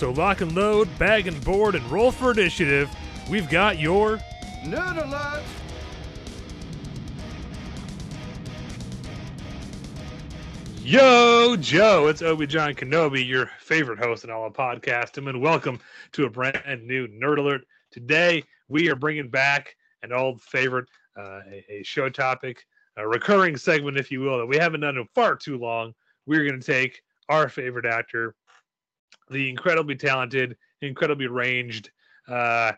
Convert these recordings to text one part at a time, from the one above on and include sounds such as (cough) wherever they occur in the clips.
So lock and load, bag and board, and roll for initiative. We've got your Nerd alert! Yo, Joe, it's Obi John Kenobi, your favorite host in all of podcasting, and welcome to a brand new Nerd Alert. Today, we are bringing back an old favorite, uh, a, a show topic, a recurring segment, if you will, that we haven't done in far too long. We're going to take our favorite actor, the incredibly talented, incredibly ranged, uh,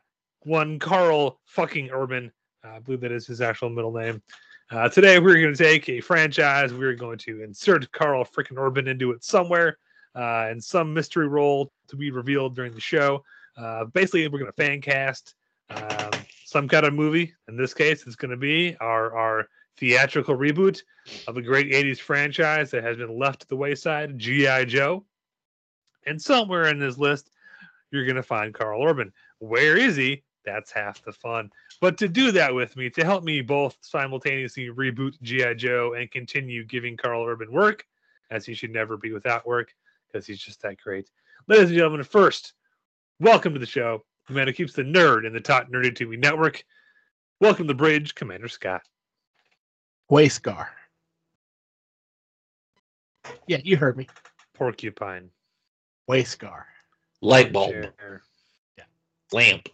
one Karl fucking Urban. Uh, I believe that is his actual middle name. Uh, today, we're going to take a franchise. We're going to insert Karl freaking Urban into it somewhere, uh, and some mystery role to be revealed during the show. Uh, basically, we're going to fan cast um, some kind of movie. In this case, it's going to be our our theatrical reboot of a great '80s franchise that has been left to the wayside, GI Joe. And somewhere in this list, you're going to find Karl Urban. Where is he? That's half the fun. But to do that with me, to help me both simultaneously reboot G.I. Joe and continue giving Karl Urban work, as he should never be without work, because he's just that great. Ladies and gentlemen, first, welcome to the show. The man who keeps the nerd in the top nerdy TV network. Welcome to the bridge, Commander Scott. Huescar. Yeah, you heard me. Porcupine. Huescar. Light bulb. Chair. Lamp.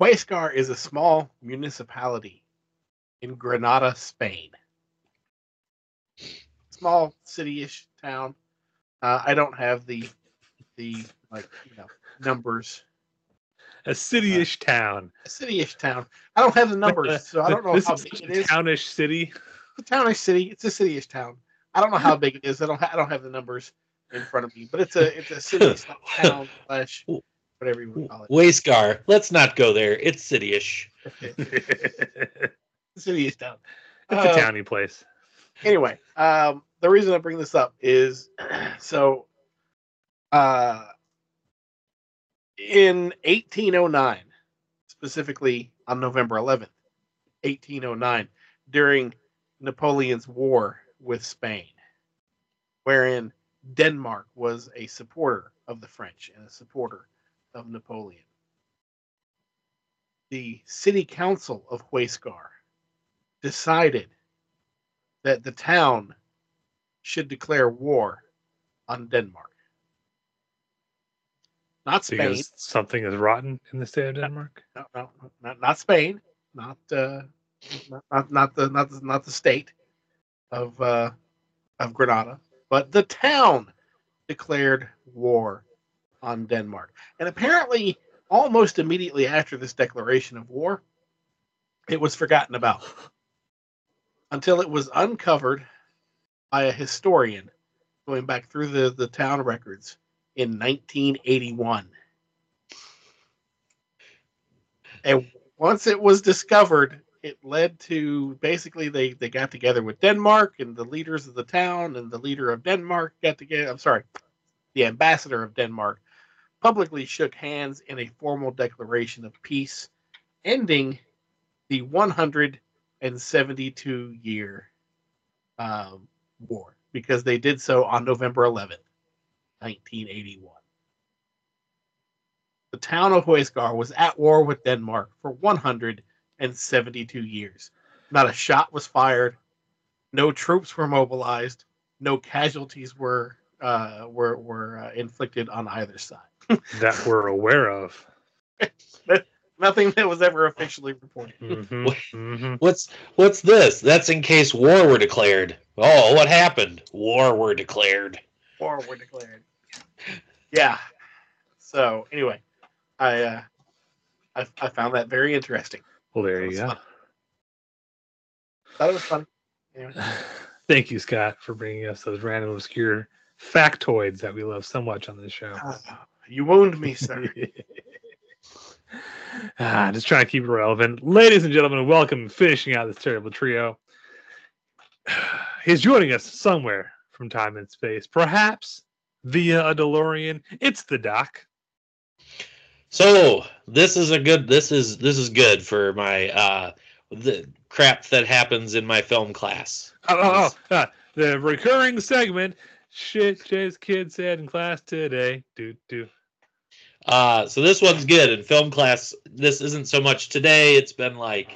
Huescar is a small municipality in Granada, Spain. Small city-ish town. Uh, I don't have the the like you know numbers. A city-ish town. A city-ish town. I don't have the numbers, (laughs) so I don't know this how is big such it a is. townish city. It's a townish city. It's a city-ish town. I don't know how big it is. I don't. Ha- I don't have the numbers in front of me, but it's a it's a city (laughs) town slash whatever you would call it. Huescar. Let's not go there. It's city-ish. (laughs) City-ish town. It's a Uh, towny place. anyway, um, the reason I bring this up is (clears throat) so uh, in 1809, specifically on November 11th, 1809, during Napoleon's war with Spain, wherein Denmark was a supporter of the French and a supporter of Napoleon. The city council of Huescar decided that the town should declare war on Denmark. Not Spain. Because something is rotten in the state of Denmark. No, no, not, not Spain. Not, uh, not not not the not the not the state of uh, of Granada, but the town declared war on Denmark. And apparently, almost immediately after this declaration of war, it was forgotten about until it was uncovered by a historian going back through the, the town records in 1981. And once it was discovered, it led to basically they, they got together with Denmark and the leaders of the town and the leader of Denmark got together. I'm sorry, the ambassador of Denmark publicly shook hands in a formal declaration of peace, ending the 172 year um, war because they did so on November 11th, 1981. The town of Huescar was at war with Denmark for 172 years. Not a shot was fired, no troops were mobilized, no casualties were uh, were were uh, inflicted on either side. (laughs) that we're aware of. (laughs) Nothing that was ever officially reported. Mhm, (laughs) mhm. What's what's this? That's in case war were declared. Oh, what happened? War were declared. War were declared. Yeah. So anyway, I uh, I, I found that very interesting. Well, there you go. was Thought it was fun. Anyway. (laughs) Thank you, Scott, for bringing us those random obscure factoids that we love so much on this show. You wound me, sir. (laughs) ah, just trying to keep it relevant. Ladies and gentlemen, welcome finishing out this terrible trio. He's joining us somewhere from time and space, perhaps via a DeLorean. It's the Doc. So this is a good. This is this is good for my uh the crap that happens in my film class. Oh, oh, oh, uh, the recurring segment. Shit, Jay's kid said in class today. Do do. Uh, so this one's good in film class. This isn't so much today. It's been like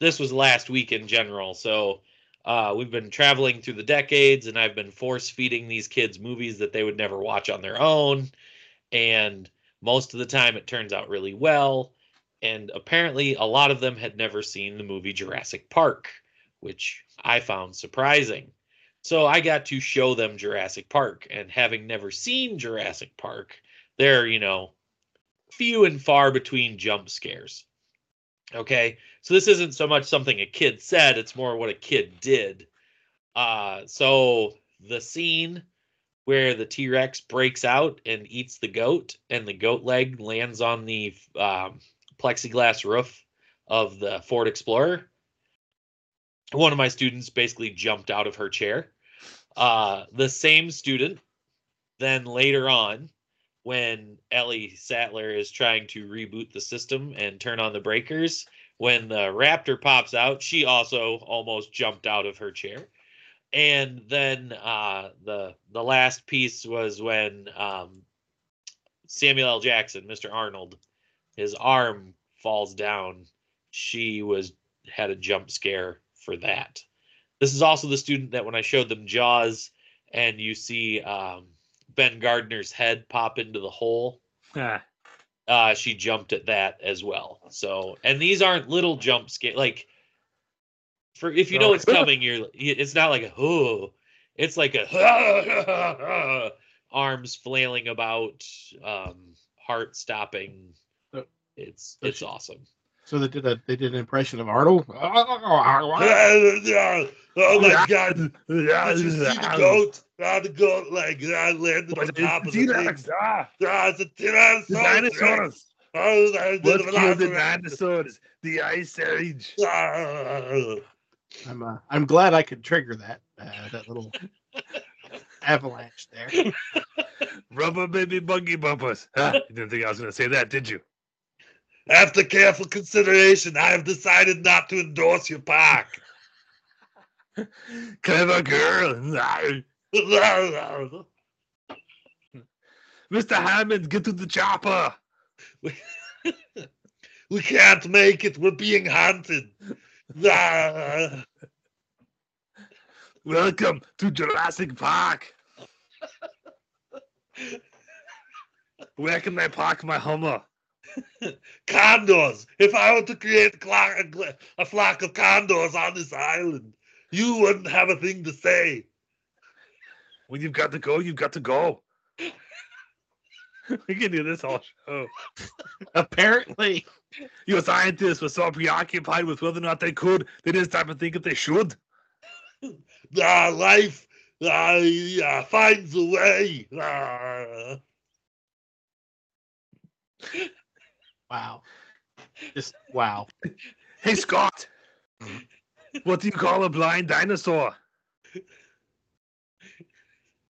this was last week in general. So uh, we've been traveling through the decades, and I've been force feeding these kids movies that they would never watch on their own. And most of the time, it turns out really well. And apparently, a lot of them had never seen the movie Jurassic Park, which I found surprising. So I got to show them Jurassic Park, and having never seen Jurassic Park, they're you know few and far between jump scares okay so this isn't so much something a kid said it's more what a kid did uh so the scene where the t-rex breaks out and eats the goat and the goat leg lands on the um, plexiglass roof of the ford explorer one of my students basically jumped out of her chair uh the same student then later on when Ellie Sattler is trying to reboot the system and turn on the breakers. When the raptor pops out, she also almost jumped out of her chair. And then uh, the the last piece was when um, Samuel L. Jackson, Mr. Arnold, his arm falls down. She was had a jump scare for that. This is also the student that when I showed them Jaws, and you see um, Ben Gardner's head pop into the hole. Ah, Uh, she jumped at that as well. So, and these aren't little jump scare. Like, for if you know No. it's coming, you're. It's not like a oh, it's like a (laughs) arms flailing about, um, heart stopping. So- It's so it's she- awesome. So they did a they did an impression of Arnold. (laughs) oh my god! Did you see the goat? Ah, the goat like ah, landed on top of the thing. Ah, Ah, it's a tyrannosaurus. the dinosaurs. Oh, that- What the the dinosaurs? The Ice Age. I'm uh, I'm glad I could trigger that uh, that little avalanche there. Rubber baby buggy bumpers. Ah, you didn't think I was going to say that, did you? After careful consideration, I have decided not to endorse your park. (laughs) Clever girl. (laughs) Mr. Hammond, get to the chopper. (laughs) We can't make it. We're being hunted. Ah. Welcome to Jurassic Park. Where can I park my Hummer? Condors. If I were to create a, clock, a, gl- a flock of condors on this island, you wouldn't have a thing to say. When you've got to go, you've got to go. (laughs) we can do this all show. Apparently, Your scientists were so preoccupied with whether or not they could, they didn't stop and think if they should. (laughs) Ah, life ah, yeah, finds a way. Ah. wow, just wow. (laughs) Hey, Scott, what do you call a blind dinosaur?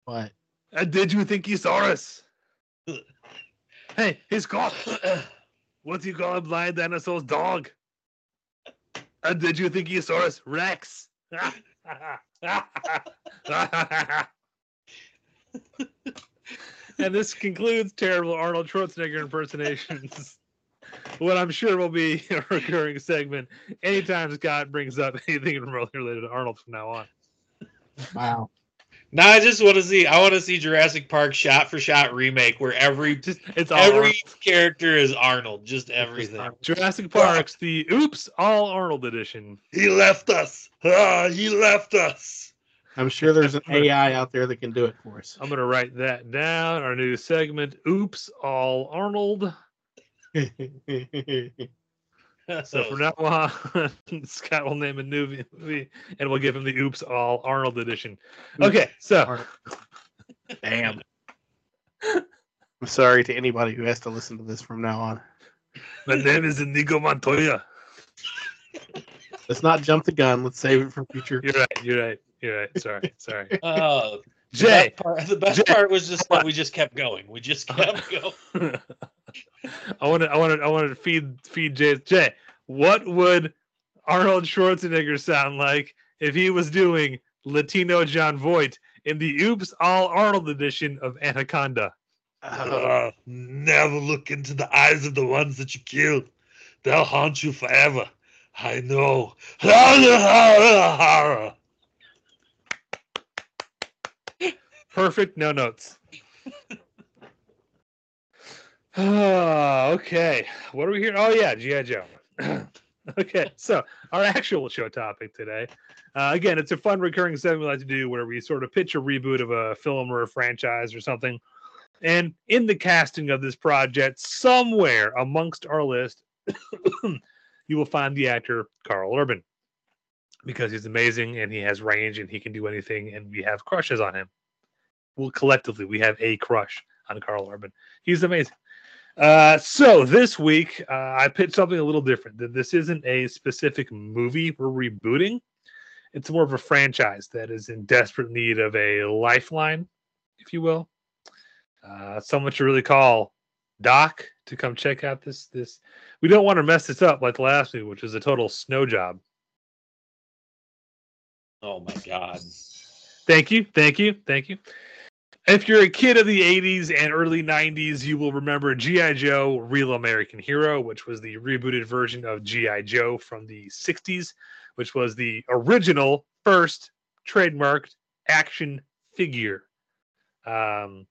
What? And did you think he saw us? (laughs) Hey, hey, Scott, what do you call a blind dinosaur's dog? And did you think you saw us? Rex. (laughs) and this concludes terrible Arnold Schwarzenegger impersonations. what I'm sure will be (laughs) a recurring segment anytime Scott brings up anything remotely related to Arnold from now on. Wow. Now I just want to see. I want to see Jurassic Park shot for shot remake where every Just (laughs) it's all every Arnold. character is Arnold. Just everything. Jurassic Park's the Oops All Arnold edition. He left us. Ah, he left us. I'm sure there's an (laughs) AI out there that can do it for us. I'm gonna write that down. Our new segment, Oops All Arnold. (laughs) So from now on, (laughs) Scott will name a new movie, and we'll give him the Oops All Arnold edition. Okay, so (laughs) Damn. I'm sorry to anybody who has to listen to this from now on. my name is Inigo Montoya. Let's not jump the gun. Let's save it for future. You're right. You're right. You're right. Sorry. Sorry. (laughs) Oh, the Jay. best part, the best Jay. part was just that we just kept going. We just kept (laughs) going. I wanted. I wanted. I wanted to feed feed Jay. Jay, what would Arnold Schwarzenegger sound like if he was doing Latino Jon Voight in the Oops All Arnold edition of Anaconda? Ah, never look into the eyes of the ones that you killed. They'll haunt you forever. I know. (laughs) Perfect. No notes. (laughs) Ah, okay. What are we here? Oh yeah, GI Joe. (clears throat) okay, so our actual show topic today. Uh, again, it's a fun recurring segment we like to do where we sort of pitch a reboot of a film or a franchise or something. And in the casting of this project, somewhere amongst our list, (coughs) you will find the actor Karl Urban because he's amazing and he has range and he can do anything, and we have crushes on him. Well, collectively, we have a crush on Karl Urban. He's amazing. Uh, so this week, uh, I picked something a little different. That this isn't a specific movie we're rebooting. It's more of a franchise that is in desperate need of a lifeline, if you will. Uh, someone to really call Doc to come check out this. This we don't want to mess this up like the last movie, which was a total snow job. Oh my god. Thank you, thank you, thank you. If you're a kid of the 80s and early 90s, you will remember G.I. Joe Real American Hero, which was the rebooted version of G.I. Joe from the 60s, which was the original first trademarked action figure. Um,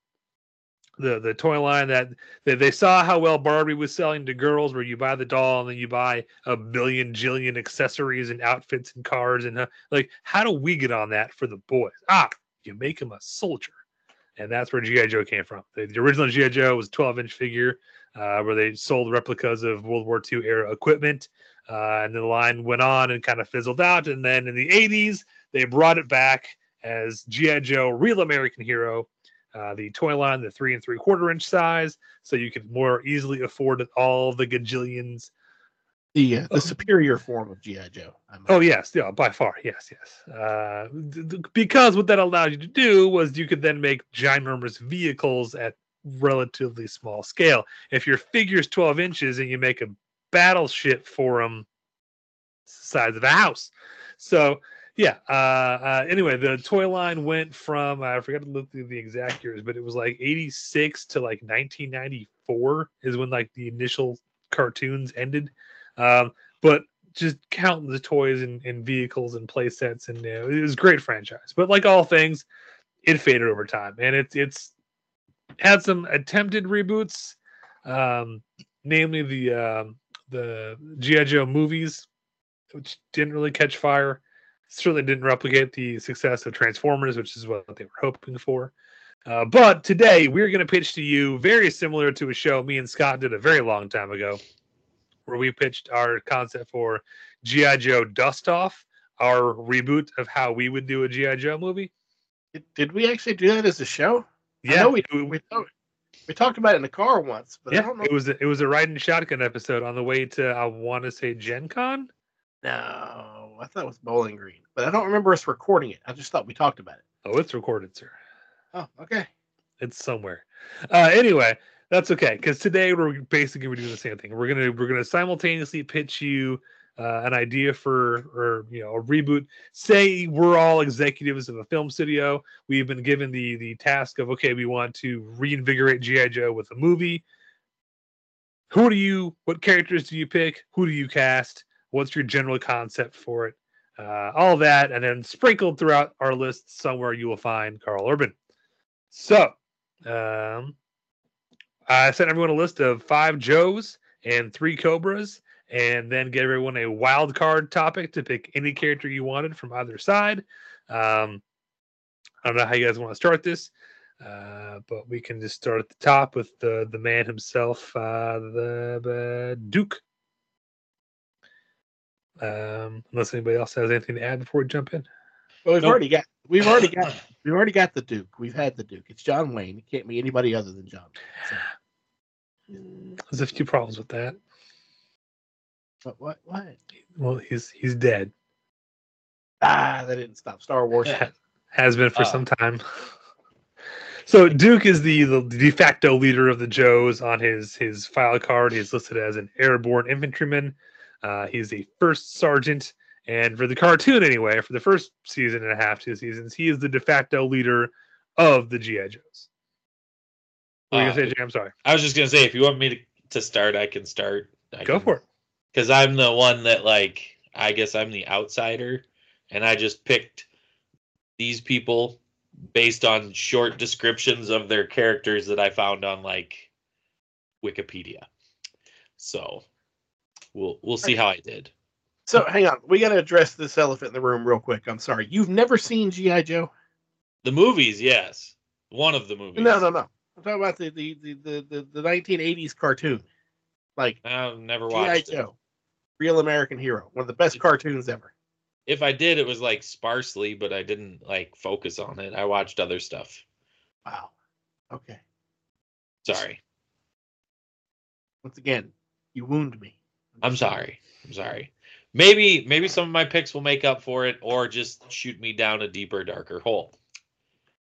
the the toy line that, that they saw how well Barbie was selling to girls, where you buy the doll and then you buy a billion jillion accessories and outfits and cars and uh, like how do we get on that for the boys? Ah, you make him a soldier, and that's where GI Joe came from. The, the original GI Joe was a 12 inch figure uh, where they sold replicas of World War II era equipment, uh, and then the line went on and kind of fizzled out. And then in the 80s, they brought it back as GI Joe Real American Hero. Uh, the toy line, the three and three quarter inch size, so you could more easily afford all the gajillions The uh, the superior form of GI Joe. Oh yes, yeah, by far, yes, yes. Uh, th- th- because what that allowed you to do was you could then make ginormous vehicles at relatively small scale. If your figure's twelve inches and you make a battleship for them, size of a house. So yeah. Uh, uh, anyway, the toy line went from I forgot to look through the exact years, but it was like eighty six to like nineteen ninety four is when like the initial cartoons ended. Um, but just counting the toys and, and vehicles and play sets and uh, it was a great franchise. But like all things it faded over time. And it's it's had some attempted reboots um namely the um the gi joe movies which didn't really catch fire certainly didn't replicate the success of transformers which is what they were hoping for. Uh, but today we're going to pitch to you very similar to a show me and scott did a very long time ago where we pitched our concept for GI Joe Dust Off, our reboot of how we would do a GI Joe movie. Did, did we actually do that as a show? Yeah, we, we, we, talked- we talked about it in the car once, but I yeah, don't know. it was a, it was a riding shotgun episode on the way to I want to say Gen Con. No, I thought it was Bowling Green, but I don't remember us recording it. I just thought we talked about it. Oh, it's recorded, sir. Oh, okay. It's somewhere. Uh, anyway, that's okay because today we're basically we're doing the same thing. We're gonna we're gonna simultaneously pitch you uh, an idea for or you know a reboot. Say we're all executives of a film studio. We've been given the the task of okay, we want to reinvigorate GI Joe with a movie. Who do you? What characters do you pick? Who do you cast? What's your general concept for it? uh, all that, and then sprinkled throughout our list somewhere you will find Karl Urban. So, um, I sent everyone a list of five Joes and three Cobras, and then gave everyone a wild card topic to pick any character you wanted from either side. Um, I don't know how you guys want to start this, uh, but we can just start at the top with the the man himself, uh, the, the Duke. Um, unless anybody else has anything to add before we jump in. Well, we've Nope. already got we've already got (coughs) we've already got the Duke. We've had the Duke. It's John Wayne. It can't be anybody other than John. So, There's a few problems with that. what what what? Well, he's he's dead. Ah, that didn't stop Star Wars. Has been for Uh. some time. So Duke is the, the de facto leader of the Joes on his his file card. He's listed as an airborne infantryman. Uh, he's a first sergeant, and for the cartoon anyway, for the first season and a half, two seasons, he is the de facto leader of the GI Joes. What you Uh, gonna say, Jay? I'm sorry. I was just gonna say, if you want me to, to start, I can start. I Go can- for it. because I'm the one that like I guess I'm the outsider, and I just picked these people based on short descriptions of their characters that I found on like Wikipedia. So we'll we'll see how I did. So hang on, we got to address this elephant in the room real quick. I'm sorry, you've never seen GI Joe? The movies, yes, one of the movies. No, no, no. I'm talking about the the the the, the, the 1980s cartoon, like I've never watched it. Joe, Real American Hero, one of the best cartoons ever. If I did, it was like sparsely, but I didn't like focus on it. I watched other stuff. Wow. Okay. Sorry, Once again, you wound me. I'm sorry. I'm sorry. Maybe maybe some of my picks will make up for it or just shoot me down a deeper, darker hole.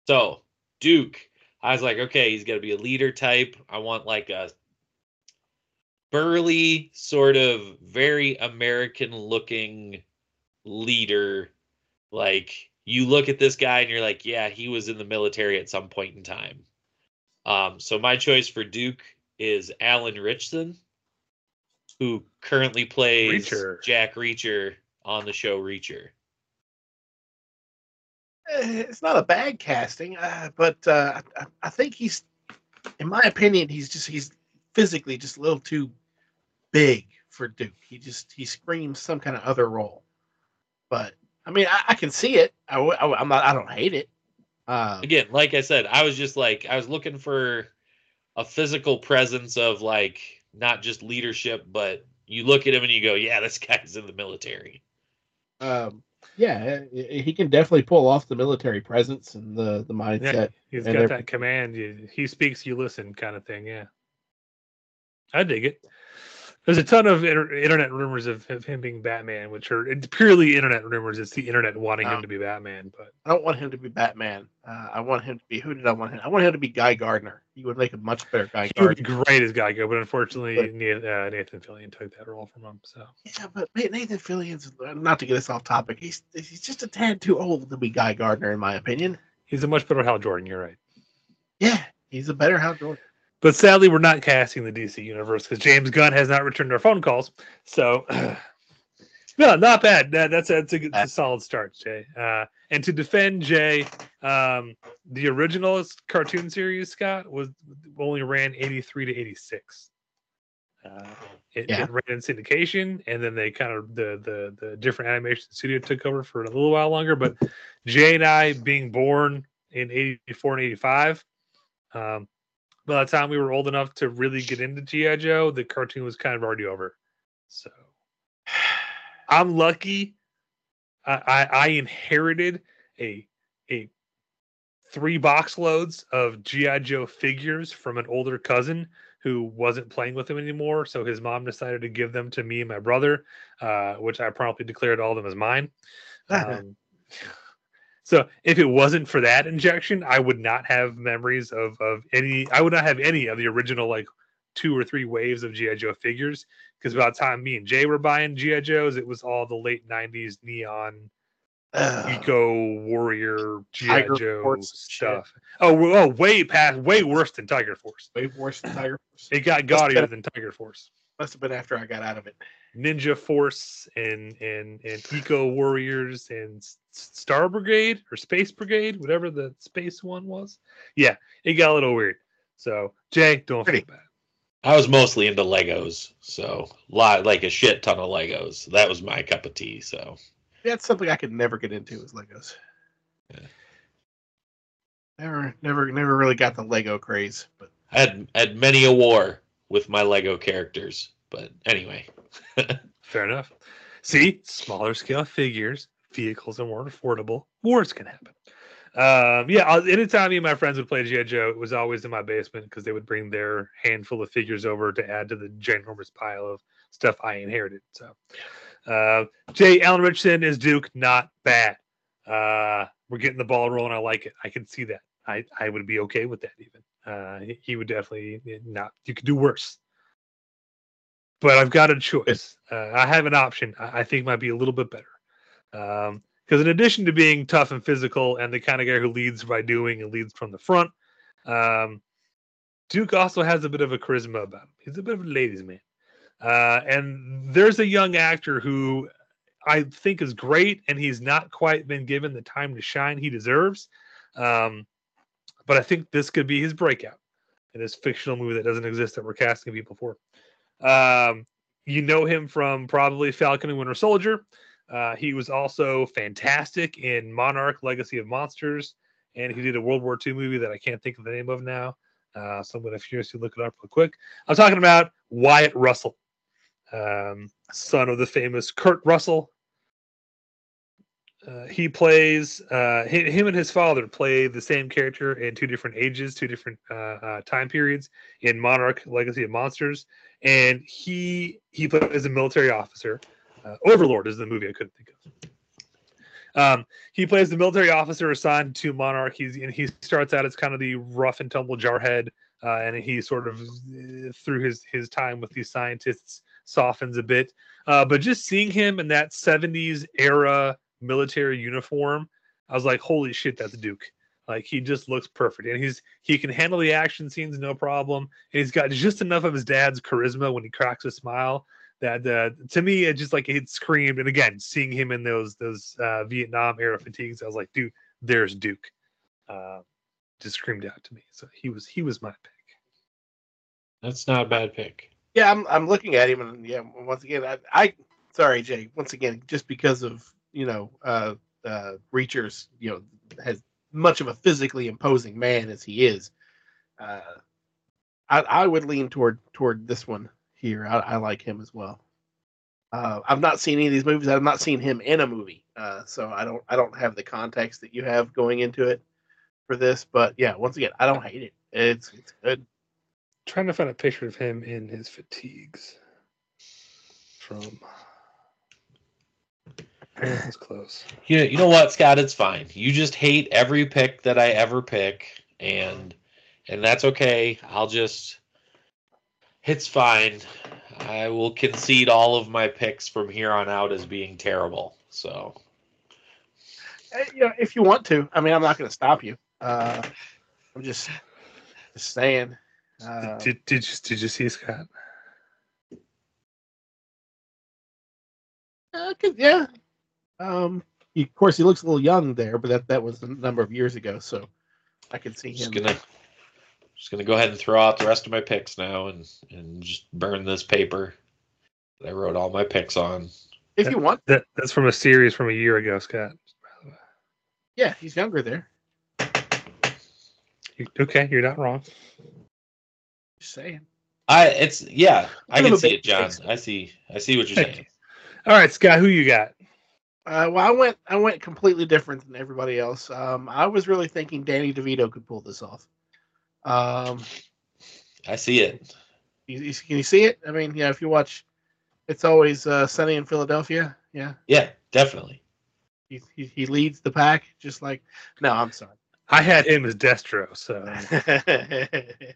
So, Duke, I was like, okay, he's gonna be a leader type. I want like a burly, sort of very American looking leader. Like you look at this guy and you're like, yeah, he was in the military at some point in time. Um, so my choice for Duke is Alan Ritchson who currently plays Reacher. Jack Reacher on the show Reacher. Eh, It's not a bad casting, uh, but uh, I, I think he's, in my opinion, he's just he's physically just a little too big for Duke. He just he screams some kind of other role. But I mean, I, I can see it. I, I, am not. I don't hate it. Um, Again, like I said, I was just like I was looking for a physical presence of like not just leadership, but you look at him and you go, yeah, this guy's in the military. um, yeah, he can definitely pull off the military presence and the the mindset. Yeah, he's and got every- that command. You, he speaks, you listen, kind of thing. Yeah, I dig it. There's a ton of inter- internet rumors of, of him being Batman, which are purely internet rumors. It's the internet wanting Oh. him to be Batman, but I don't want him to be Batman. Uh, I want him to be who did I want him? I want him to be Guy Gardner. He would make a much better Guy he would be Gardner. great as Geico. But unfortunately, But- Nathan, uh, Nathan Fillion took that role from him. So Yeah, but Nathan Fillion's not to get us off topic. He's he's just a tad too old to be Guy Gardner, in my opinion. he's a much better Hal Jordan. You're right. Yeah, he's a better Hal Jordan. But sadly, we're not casting the DC universe because James Gunn has not returned our phone calls. So, (sighs) no, not bad. That, that's a, that's a, it's a solid start, Jay. Uh, and to defend Jay, um, the original cartoon series, Scott, was only ran 83 to 86. Uh, it, Yeah. it ran in syndication, and then they kind of the the the different animation studio took over for a little while longer. But Jay and I, being born in 84 and 85, um, by the time we were old enough to really get into GI Joe, the cartoon was kind of already over. So I'm lucky. I, I, I inherited a a three box loads of GI Joe figures from an older cousin who wasn't playing with them anymore. So his mom decided to give them to me and my brother, uh, which I promptly declared all of them as mine. (laughs) Um, so if it wasn't for that injection, I would not have memories of of any. I would not have any of the original like two or three waves of GI Joe figures. Because by the time me and Jay were buying GI Joes, it was all the late '90s neon Ugh. eco warrior GI Joe shit. stuff. Oh, oh, way past, way worse than Tiger Force. way worse than Tiger Force. It got gaudier than Tiger Force. Must have been after I got out of it. Ninja Force and and and Eco Warriors and Star Brigade or Space Brigade, whatever the space one was. Yeah, it got a little weird. So Jay, don't Pretty. feel bad. I was mostly into Legos, so lot like a shit ton of Legos. That was my cup of tea. So That's something I could never get into is Legos. Yeah. Never, never, never really got the Lego craze. But I had had many a war with my Lego characters. But anyway, (laughs) Fair enough. See, smaller scale figures, vehicles are more affordable. Wars can happen. Um, yeah, anytime me and my friends would play G.I. Joe, it was always in my basement because they would bring their handful of figures over to add to the ginormous pile of stuff I inherited. So, uh, Jay Allen Richardson is Duke, not bad. Uh, we're getting the ball rolling. I like it. I can see that. I, I would be okay with that even. Uh, he would definitely not. You could do worse but I've got a choice. Uh, I have an option. I, I think might be a little bit better. Because in addition to being tough and physical, and the kind of guy who leads by doing and leads from the front, um, Duke also has a bit of a charisma about him. He's a bit of a ladies' man. Uh, and there's a young actor who I think is great, and he's not quite been given the time to shine he deserves. Um, but I think this could be his breakout in this fictional movie that doesn't exist that we're casting people for. Um, you know him from probably Falcon and Winter Soldier. Uh, he was also fantastic in Monarch: Legacy of Monsters, and he did a World War II movie that I can't think of the name of now. Uh, so I'm going to furiously look it up real quick. I'm talking about Wyatt Russell, um, son of the famous Kurt Russell. Uh, he plays uh, hi- him and his father play the same character in two different ages, two different uh, uh, time periods in Monarch: Legacy of Monsters, and he he plays a military officer. Uh, Overlord is the movie I couldn't think of. Um, he plays the military officer assigned to Monarch. He's and he starts out as kind of the rough and tumble jarhead, uh, and he sort of through his his time with these scientists softens a bit. But just seeing him in that '70s era military uniform, I was like, holy shit, that's Duke. Like he just looks perfect, and he's he can handle the action scenes no problem. And he's got just enough of his dad's charisma when he cracks a smile that uh, to me it just like it screamed. And again, seeing him in those those uh, Vietnam era fatigues, I was like, dude, there's Duke. Uh, just screamed out to me. So he was he was my pick. that's not a bad pick. yeah, I'm I'm looking at him, and yeah, once again, I, I sorry, Jay, once again, just because of you know, uh, uh, Reacher's, you know, has much of a physically imposing man as he is. Uh, I I would lean toward toward this one here. I, I like him as well. Uh, I've not seen any of these movies. I've not seen him in a movie, uh, so I don't I don't have the context that you have going into it for this. But yeah, once again, I don't hate it. It's it's good. trying to find a picture of him in his fatigues from That's close. You you know what, Scott? It's fine. You just hate every pick that I ever pick, and and that's okay. I'll just. It's fine. I will concede all of my picks from here on out as being terrible. So you know, if you want to. I mean, I'm not going to stop you. Uh, I'm just just saying. Uh, did, did you did you see Scott? uh, 'cause- yeah. Um. He, of course, he looks a little young there, but that that was a number of years ago, so I can see just him. gonna just gonna go ahead and throw out the rest of my picks now and and just burn this paper that I wrote all my picks on. If you want, That that's from a series from a year ago, Scott. yeah, he's younger there. You, okay, you're not wrong. Just saying. I it's yeah, I can see it, John. I see I see what you're saying. All right, Scott, who you got? Uh, well, I went I went completely different than everybody else. Um, I was really thinking Danny DeVito could pull this off. Um, I see it. you, you- can you see it? I mean, yeah, if you watch, it's always uh, sunny in Philadelphia. Yeah, Yeah, definitely. he, he he leads the pack, just like. No, I'm sorry. I had him as Destro, so (laughs)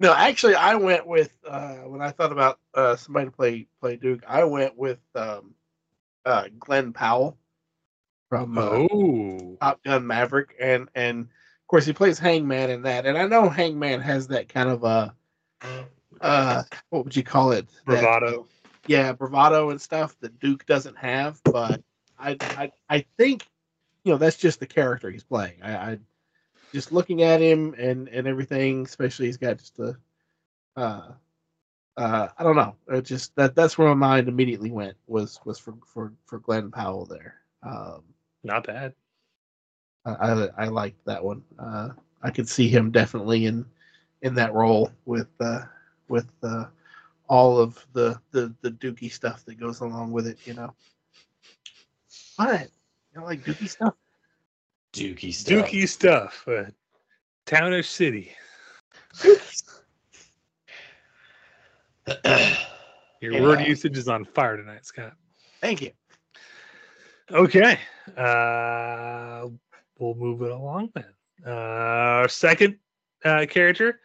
no, actually, I went with uh, when I thought about uh, somebody to play play Duke. I went with um, uh, Glen Powell from uh, oh, Top Gun Maverick, and and of course he plays Hangman in that. And I know Hangman has that kind of uh uh what would you call it? That- bravado. yeah, bravado and stuff that Duke doesn't have. But I, I, I think, you know, that's just the character he's playing. I, I just looking at him and and everything, especially he's got just a, uh, uh, I don't know. It just that that's where my mind immediately went was was for for for Glen Powell there. Um, Not bad. I I, I liked that one. Uh, I could see him definitely in in that role with uh, with uh, all of the, the the Dookie stuff that goes along with it. You know, what you know, like Dookie stuff. Dookie stuff. Dookie stuff. Uh, Townish City. (clears throat) Your word usage is on fire tonight, Scott. Thank you. Okay. Uh, we'll move it along then. Uh, our second uh, character,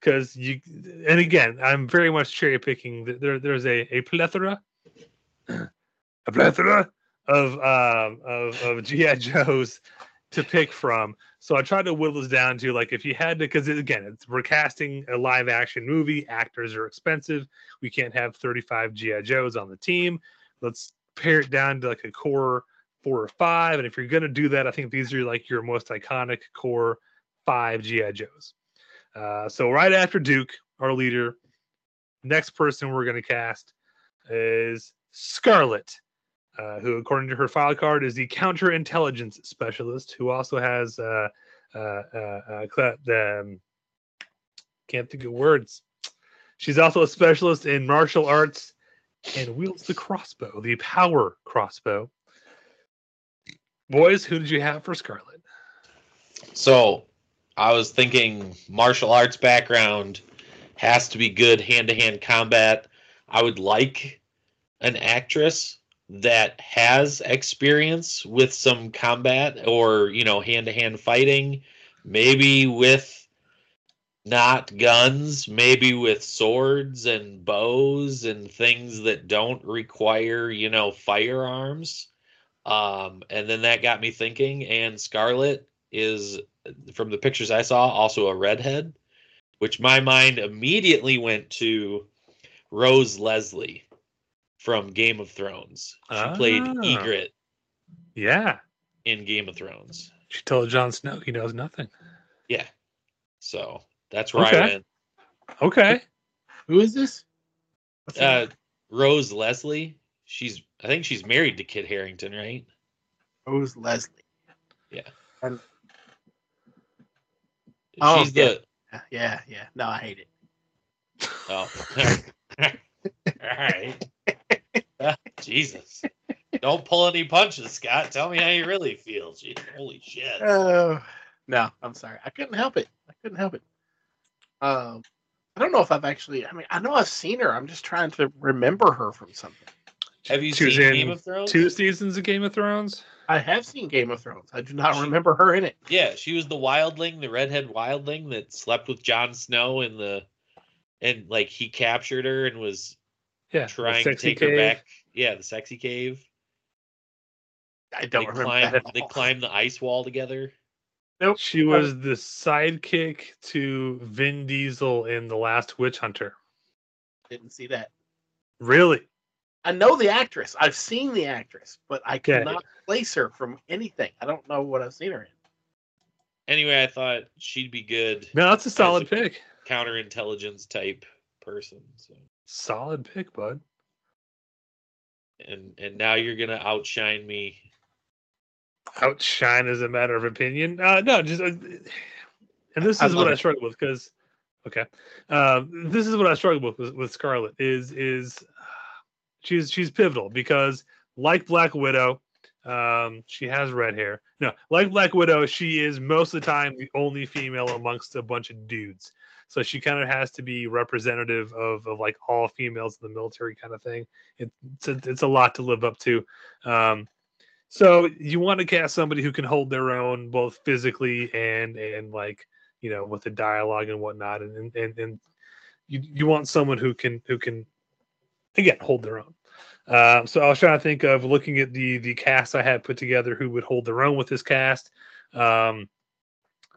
because you, and again, I'm very much cherry picking. There, there's a, a plethora, (clears throat) a plethora of um, of of GI Joes to pick from. So I tried to whittle this down to like if you had to, because again, it's we're casting a live action movie. Actors are expensive. We can't have 35 GI Joes on the team. Let's pare it down to like a core four or five. And if you're gonna do that, I think these are like your most iconic core five GI Joes. Uh, so right after Duke, our leader, next person we're gonna cast is Scarlett, uh, who, according to her file card, is the counterintelligence specialist, who also has uh, uh, uh, uh, the um, can't think of words. She's also a specialist in martial arts and wields the crossbow, the power crossbow. Boys, who did you have for Scarlett? So I was thinking martial arts background has to be good hand to hand combat. I would like an actress that has experience with some combat or, you know, hand to hand fighting, maybe with not guns, maybe with swords and bows and things that don't require, you know, firearms. Um, and then that got me thinking, and Scarlett is from the pictures I saw, also a redhead, which my mind immediately went to Rose Leslie from Game of Thrones. She played Ah. Ygritte Yeah, in Game of Thrones. she told Jon Snow he knows nothing. Yeah. So that's where Okay. I went. Okay, Who is this? What's Uh, name? Rose Leslie. She's I think she's married to Kit Harington, right? Rose Leslie? She's Oh, yeah. the Yeah, yeah. No, I hate it. Oh. (laughs) All right. (laughs) Jesus. Don't pull any punches, Scott. Tell me how you really feel. Jeez, holy shit. Oh no, I'm sorry. I couldn't help it. I couldn't help it. Um, I don't know if I've actually. I mean, I know I've seen her. I'm just trying to remember her from something. Have you She seen Game of Thrones? two seasons of Game of Thrones. I have seen Game of Thrones. I do not She- remember her in it. Yeah, she was the wildling, the redhead wildling that slept with Jon Snow in the and like he captured her and was Yeah, trying to sexy take her back. Yeah, the sexy cave. I don't they remember climbed that. At they all. climbed the ice wall together. Nope. She was the sidekick to Vin Diesel in The Last Witch Hunter. Didn't see that. Really? I know the actress. I've seen the actress, but I Okay. cannot place her from anything. I don't know what I've seen her in. Anyway, I thought she'd be good No, that's a solid a- pick. counterintelligence type person. So Solid pick, bud. and and now you're gonna outshine me. Outshine as a matter of opinion. Uh, no, just uh, and this I is what I struggle with because okay, um, this is what I struggle with, with with Scarlett is is she's she's pivotal because like Black Widow, um, she has red hair. No, like Black Widow, she is most of the time the only female amongst a bunch of dudes. So she kind of has to be representative of, of like all females in the military kind of thing. It, it's a, it's a lot to live up to. Um, so you want to cast somebody who can hold their own both physically and and like you know with the dialogue and whatnot, and and and you you want someone who can who can again hold their own. Um, so I was trying to think of looking at the the cast I had put together who would hold their own with this cast. Um,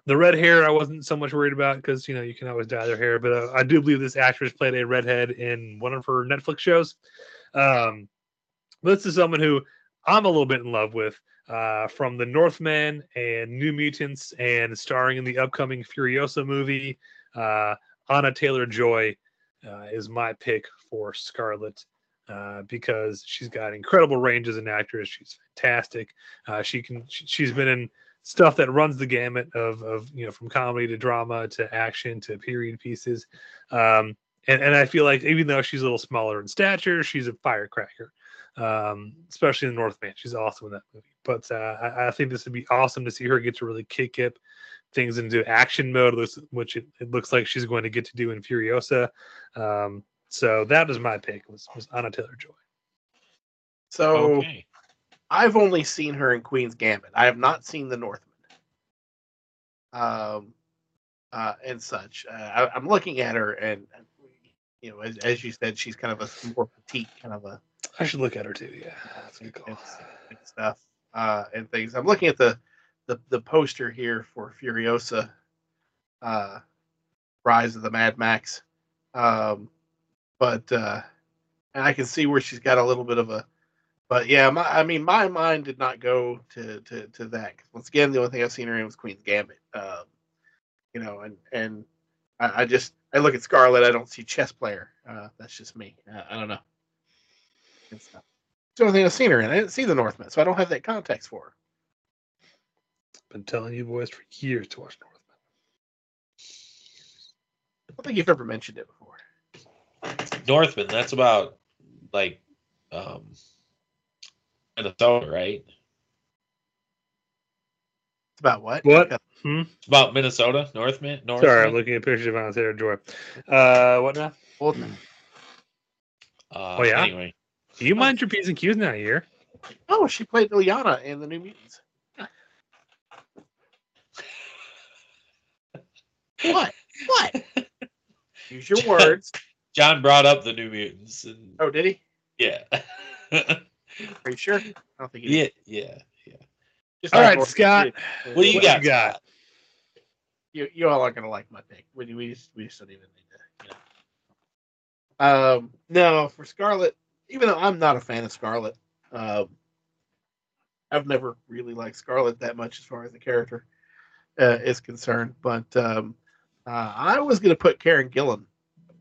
the red hair I wasn't so much worried about because you know you can always dye their hair, but uh, I do believe this actress played a redhead in one of her Netflix shows. Um, this is someone who I'm a little bit in love with uh, from the Northman and New Mutants, and starring in the upcoming Furiosa movie. Uh, Anya Taylor-Joy uh, is my pick for Scarlett uh, because she's got incredible range as an actress. She's fantastic. Uh, she can. She, she's been in stuff that runs the gamut of of you know from comedy to drama to action to period pieces. Um, and, and I feel like even though she's a little smaller in stature, she's a firecracker um, especially in the Northman. She's awesome in that movie. But uh, I, I, think this would be awesome to see her get to really kick it things into action mode, which it, it, looks like she's going to get to do in Furiosa. Um, so that was my pick was, was Anya Taylor-Joy. So okay. I've only seen her in Queen's Gambit. I have not seen the Northman. Um, uh, and such. Uh, I, am looking at her, and you know, as, as you said, she's kind of a more petite, kind of a I should look at her too. Yeah, that's good call. And stuff uh, and things. I'm looking at the the, the poster here for Furiosa, uh, Rise of the Mad Max, um, but uh, and I can see where she's got a little bit of a. But yeah, my, I mean, my mind did not go to to to that. Once again, the only thing I've seen her in was Queen's Gambit. Um, you know, and and I, I, just I look at Scarlett, I don't see chess player. Uh, that's just me. Uh, I don't know and stuff. It's the only thing I've seen her in. I didn't see the Northman, so I don't have that context for her. Been telling you boys for years to watch Northman. I don't think you've ever mentioned it before. Northman, that's about like um Minnesota, right? It's about what? What? Hmm? It's about Minnesota, Northman. Northman. Sorry, I'm looking at pictures of Anya Taylor-Joy. Uh, what now? Oldman. Uh, oh yeah. Anyway, do you mind your P's and Q's now here? Oh, she played Illyana in the New Mutants. what? What? (laughs) Use your words. John brought up the New Mutants. And, oh, did he? Yeah. (laughs) (laughs) Are you sure? I don't think he did. Yeah, yeah, yeah. Just All right, Scott. What do you what got? You got? You, you all aren't gonna like my pick. We, we just we just don't even need to. You know. Um, no, for Scarlett, even though I'm not a fan of Scarlett, um, I've never really liked Scarlett that much as far as the character uh, is concerned. But um, uh, I was going to put Karen Gillan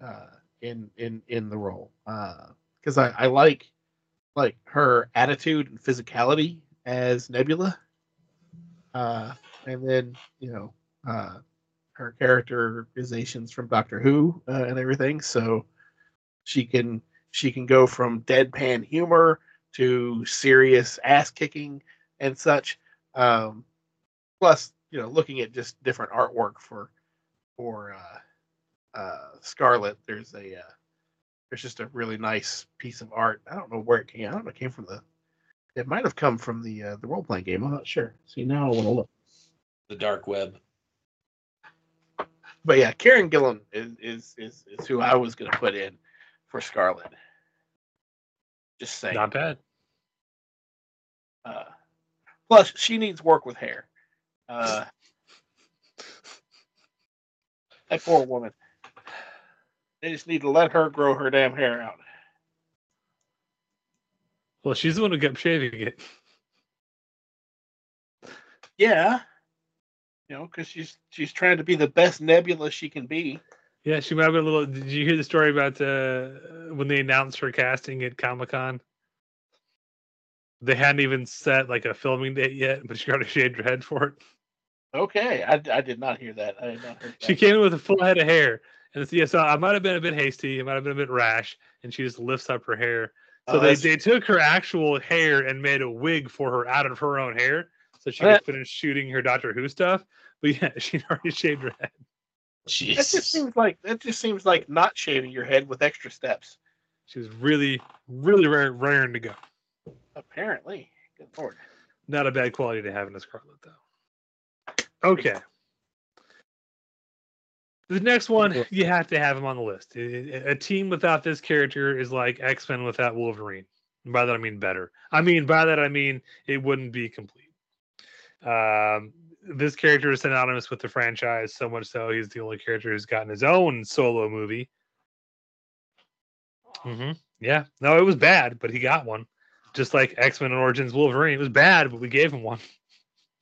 uh, in in in the role because uh, I, I like like her attitude and physicality as Nebula, uh, and then you know uh, her characterizations from Doctor Who and everything. So she can she can go from deadpan humor to serious ass kicking and such. Um, plus, you know, looking at just different artwork for for uh, uh, Scarlett, there's a uh, there's just a really nice piece of art. I don't know where it came. I don't know. It came from the. It might have come from the uh, the role playing game. I'm not sure. See now I want to look. The dark web. But yeah, Karen Gillan is is is, is who I was going to put in for Scarlett. Just saying. Not bad. Uh, plus, she needs work with hair. Uh, that poor woman. They just need to let her grow her damn hair out. Well, she's the one who kept shaving it. Yeah, you know, because she's she's trying to be the best Nebula she can be. Yeah, she might have been a little. Did you hear the story about uh, when they announced her casting at Comic Con? They hadn't even set like a filming date yet, but she already (laughs) shaved her head for it. Okay, I, I did not hear that. I did not hear that. She came in with a full head of hair, and yeah, so I might have been a bit hasty. It might have been a bit rash, and she just lifts up her hair. So oh, they, they took her actual hair and made a wig for her out of her own hair, so she could finish shooting her Doctor Who stuff. But yeah, (laughs) she'd already shaved her head. Jeez. That just seems like that just seems like not shaving your head with extra steps. She was really, really rare, raring to go. Apparently, good lord. Not a bad quality to have in a Scarlett, though. Okay. The next one, you have to have him on the list. A team without this character is like X Men without Wolverine. And by that I mean better. I mean by that I mean it wouldn't be complete. Um, this character is synonymous with the franchise so much so he's the only character who's gotten his own solo movie. Mm-hmm. Yeah, no, it was bad, but he got one. Just like X Men Origins Wolverine, it was bad, but we gave him one.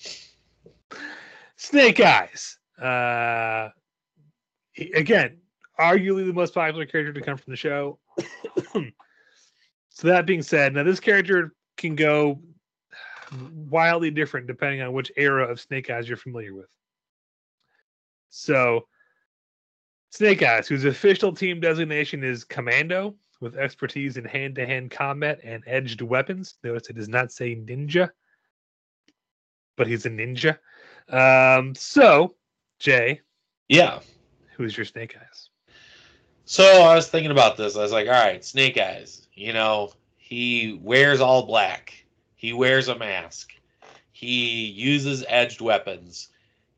(laughs) Snake Eyes. Uh, he- again, arguably the most popular character to come from the show. so that being said, now this character can go wildly different depending on which era of Snake Eyes you're familiar with. So, Snake Eyes, whose official team designation is Commando, with expertise in hand to hand combat and edged weapons. Notice it does not say ninja, but he's a ninja. Um, so, Jay, Yeah. Who's your Snake Eyes? So I was thinking about this. I was like, all right, Snake Eyes. You know, he wears all black. He wears a mask. He uses edged weapons.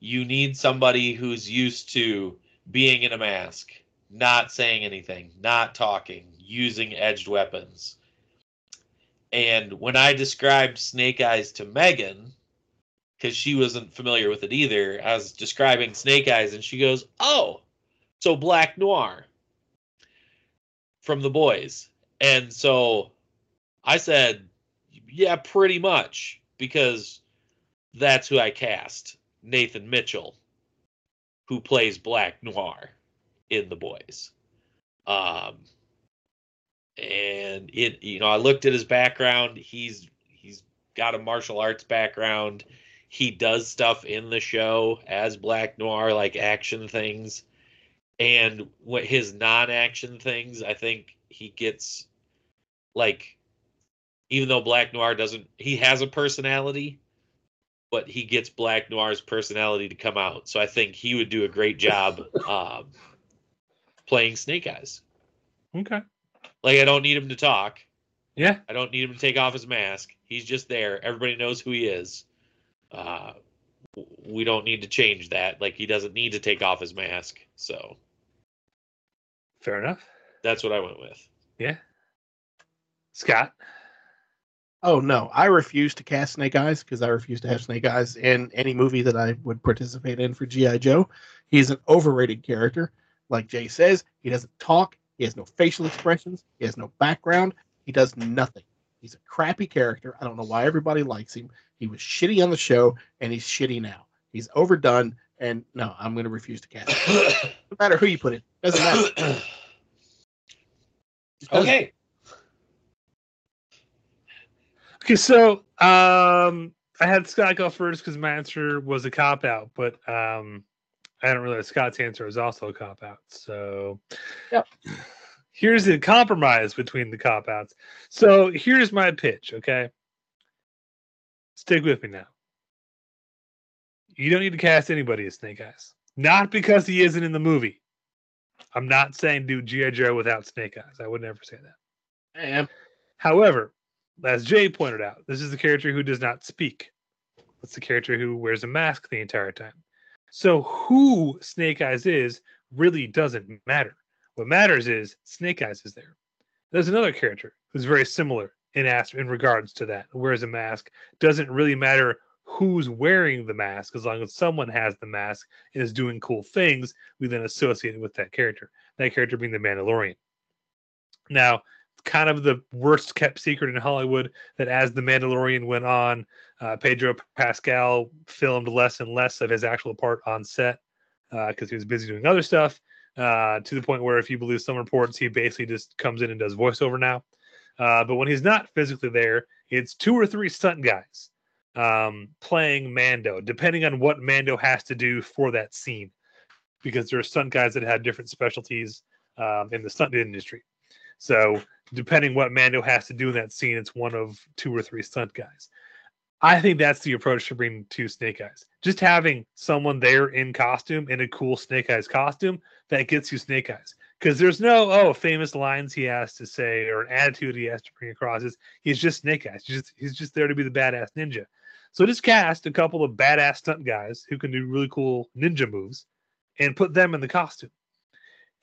You need somebody who's used to being in a mask, not saying anything, not talking, using edged weapons. And when I described Snake Eyes to Megan, because she wasn't familiar with it either, I was describing Snake Eyes, and she goes, "Oh, so Black Noir." from the boys. And so I said, yeah, pretty much, because that's who I cast Nathan Mitchell, who plays Black Noir in the boys. Um, and it, you know, I looked at his background. He's he's got a martial arts background. He does stuff in the show as Black Noir, like action things and what his non-action things i think he gets like even though black noir doesn't he has a personality but he gets black noir's personality to come out. So i think he would do a great job (laughs) um, playing snake eyes. Okay. like i don't need him to talk. Yeah. i don't need him to take off his mask. He's just there. Everybody knows who he is. Uh, we don't need to change that. Like he doesn't need to take off his mask so Fair enough. that's what i went with Yeah. Scott. Oh no, I refuse to cast Snake Eyes because I refuse to have Snake Eyes in any movie that I would participate in for GI Joe. He's an overrated character. Like Jay says, he doesn't talk. He has no facial expressions. He has no background. He does nothing. He's a crappy character. I don't know why everybody likes him. He was shitty on the show, and he's shitty now. He's overdone, and no, I'm going to refuse to cast. Him. (coughs) No matter who you put in, doesn't matter. (coughs) Just doesn't. okay. Okay, so um, I had Scott go first because my answer was a cop out, but um, I didn't realize Scott's answer was also a cop out. So, Yep. here's the compromise between the cop outs. So, here's my pitch. Okay, stick with me now. You don't need to cast anybody as Snake Eyes, not because he isn't in the movie. I'm not saying do GI Joe without Snake Eyes. I would never say that. I am. However, as Jay pointed out, this is the character who does not speak. It's the character who wears a mask the entire time. So who Snake Eyes is really doesn't matter. What matters is Snake Eyes is there. There's another character who's very similar in as in regards to that. Wears a mask. Doesn't really matter who's wearing the mask as long as someone has the mask and is doing cool things. We then associate it with that character. That character being the Mandalorian. Now, kind of the worst kept secret in Hollywood that as the Mandalorian went on, uh, Pedro Pascal filmed less and less of his actual part on set because he was busy doing other stuff. Uh, to the point where, if you believe some reports, he basically just comes in and does voiceover now. Uh, but when he's not physically there, it's two or three stunt guys um, playing Mando, depending on what Mando has to do for that scene, because there are stunt guys that have different specialties um, in the stunt industry. So depending what Mando has to do in that scene, it's one of two or three stunt guys. I think that's the approach to bring two Snake Eyes. Just having someone there in costume in a cool Snake Eyes costume that gets you Snake Eyes. Because there's no oh famous lines he has to say or an attitude he has to bring across. Is he's just Snake Eyes. He's just he's just there to be the badass ninja. So just cast a couple of badass stunt guys who can do really cool ninja moves, and put them in the costume.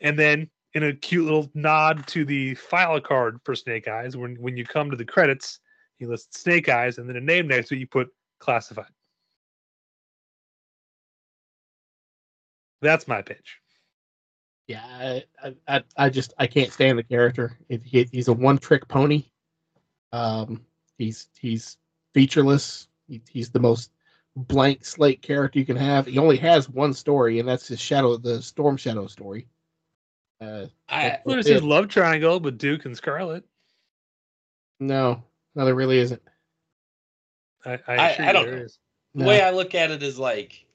And then in a cute little nod to the file card for Snake Eyes, when when you come to the credits, you list Snake Eyes, and then a name next to it, you put classified. That's my pitch. Yeah, I, I- I, just I can't stand the character. He, he's a one trick pony. Um, he's he's featureless. He, he's the most blank slate character you can have. He only has one story, and that's his shadow, the Storm Shadow story. Uh, I What is his love triangle with Duke and Scarlett? no, no, there really isn't. I, I- I, assure I you don't there know. is. the No. way I look at it is like,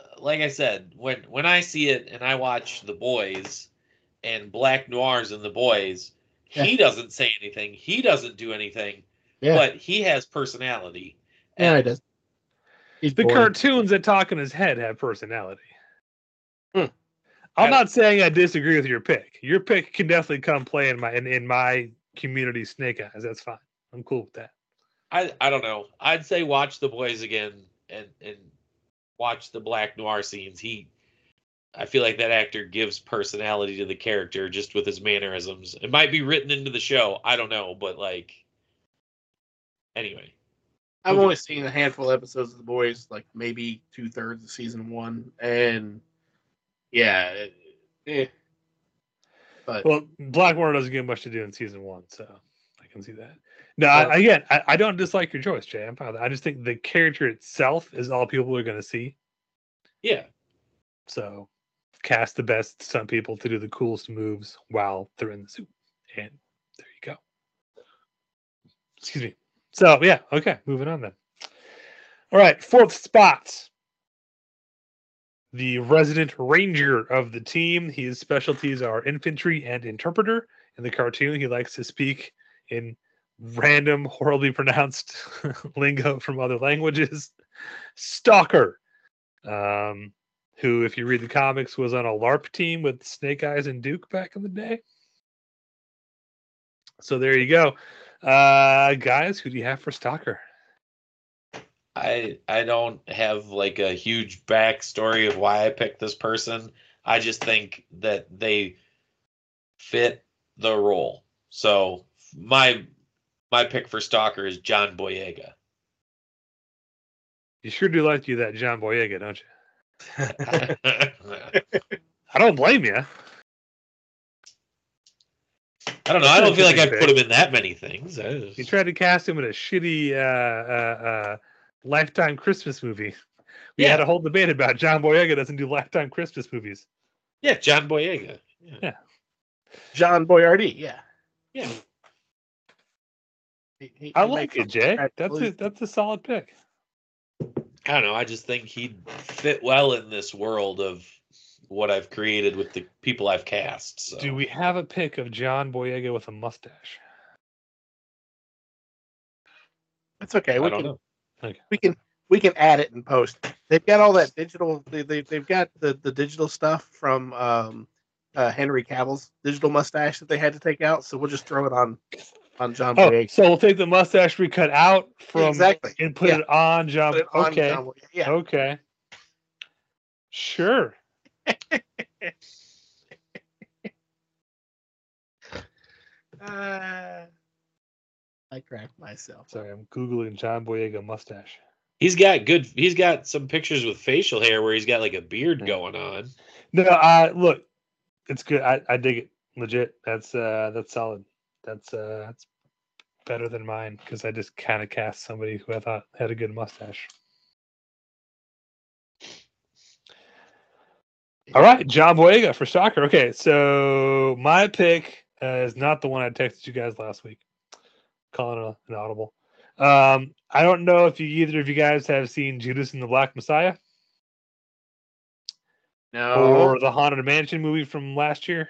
uh, like I said, when when I see it and I watch The Boys, and Black Noirs and The Boys, he doesn't say anything. He doesn't do anything, Yeah, but he has personality. Yeah, And he does. He's The boring. cartoons that talk in his head have personality. Hmm. I'm not saying I disagree with your pick. Your pick can definitely come play in my in, in my community Snake Eyes. That's fine. I'm cool with that. I I don't know. I'd say watch The Boys again and and watch the Black Noir scenes. He, I feel like that actor gives personality to the character just with his mannerisms. It might be written into the show. I don't know, but like, anyway. I've only seen a handful of episodes of The Boys, like maybe two thirds of season one, and yeah, eh. But Well, Black Noir doesn't get much to do in season one, so I can see that. No, Well- I, again, I, I don't dislike your choice, Jay. I'm fine that. I just think the character itself is all people are going to see. Yeah. So cast the best stunt people to do the coolest moves while they're in the suit. And there you go. Excuse me. So yeah, okay, moving on then. All right, fourth spot. The resident ranger of the team. His specialties are infantry and interpreter. In the cartoon, he likes to speak in random, horribly pronounced (laughs) lingo from other languages. Stalker. Um, who, if you read the comics, was on a LRRP team with Snake Eyes and Duke back in the day. So there you go. Uh, guys, who do you have for Stalker? I I don't have like a huge backstory of why I picked this person. I just think that they fit the role. So my my pick for Stalker is John Boyega. You sure do like you that John Boyega, don't you? I (laughs) (laughs) I don't blame you. Don't know. I don't feel like I Interesting put him in that many things. I You tried to cast him in a shitty uh, uh, uh, Lifetime Christmas movie. We Yeah. had a whole debate about John Boyega doesn't do Lifetime Christmas movies. yeah, John Boyega. Yeah. John Boyardee, yeah, yeah. He- he- I he like it, some Jay. That's a that's a solid pick. I don't know. I just think he'd fit well in this world of what I've created with the people I've cast. So. Do we have a pic of John Boyega with a mustache? It's okay. I We don't can know. Okay. we can we can add it in post. They've got all that digital. They, they they've got the the digital stuff from um, uh, Henry Cavill's digital mustache that they had to take out. So we'll just throw it on on John Oh, Boyega. so we'll take the mustache we cut out from exactly. and put Yeah. it on John. It on okay, John Yeah. okay, sure. Uh, I cracked myself. Sorry, I'm googling John Boyega mustache. He's got good. He's got some pictures with facial hair where he's got like a beard going on. No, uh, look, it's good. I, I dig it. Legit. That's uh, that's solid. That's uh, that's better than mine because I just kind of cast somebody who I thought had a good mustache. All right, John Boyega for Stalker. Okay, so my pick uh, is not the one I texted you guys last week. Calling a, an audible. Um, I don't know if you either of you guys have seen Judas and the Black Messiah No. or the Haunted Mansion movie from last year.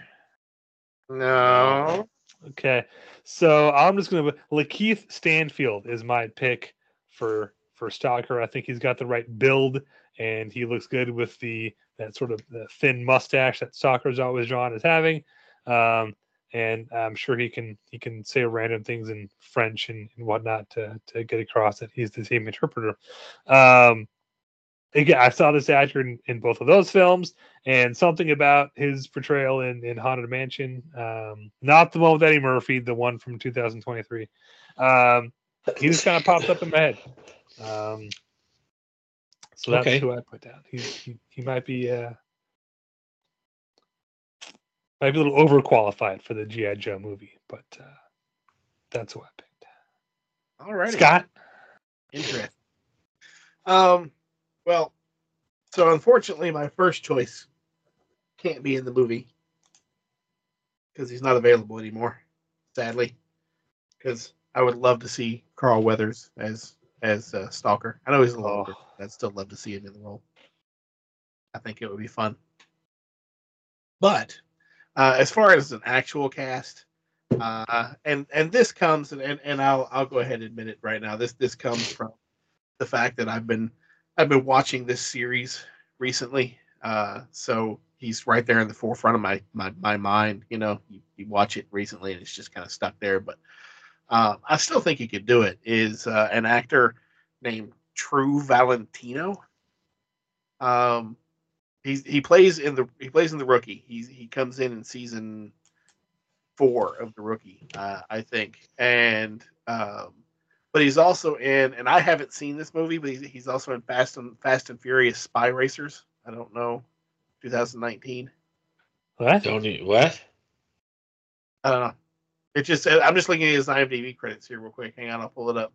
no. Okay, so I'm just gonna Lakeith Stanfield is my pick for for Stalker. I think he's got the right build, and he looks good with the that sort of thin mustache that Stalker's always drawn as having. Um, and I'm sure he can he can say random things in French and, and whatnot to to get across that he's the same interpreter. Um, again, I saw this actor in, in both of those films, and something about his portrayal in, in Haunted Mansion, um, not the one with Eddie Murphy, the one from 2023. Um, he just kind of popped up in my head. Um, so that's Okay. who I put down. He, he, he might be uh, Might be a little overqualified for the GI Joe movie, but uh, that's what I picked. All right, Scott, Interesting. Um, well, so unfortunately, my first choice can't be in the movie because he's not available anymore. Sadly, because I would love to see Carl Weathers as as uh, Stalker. I know he's a little older. I'd still love to see him in the role. I think it would be fun. But uh, as far as an actual cast, uh, and and this comes and, and and I'll I'll go ahead and admit it right now. This this comes from the fact that I've been I've been watching this series recently. Uh, so he's right there in the forefront of my my, my mind. You know, you, you watch it recently and it's just kind of stuck there. But uh, I still think he could do it. Is uh, an actor named True Valentino. Um, he's he plays in the he plays in the rookie. He's he comes in in season four of the rookie, uh, I think, and um, but he's also in, and I haven't seen this movie, but he's, he's also in Fast and Fast and Furious Spy Racers. I don't know, 2019. what? Don't you what? I don't know. It just uh, I'm just looking at his IMDb credits here real quick. Hang on, I'll pull it up.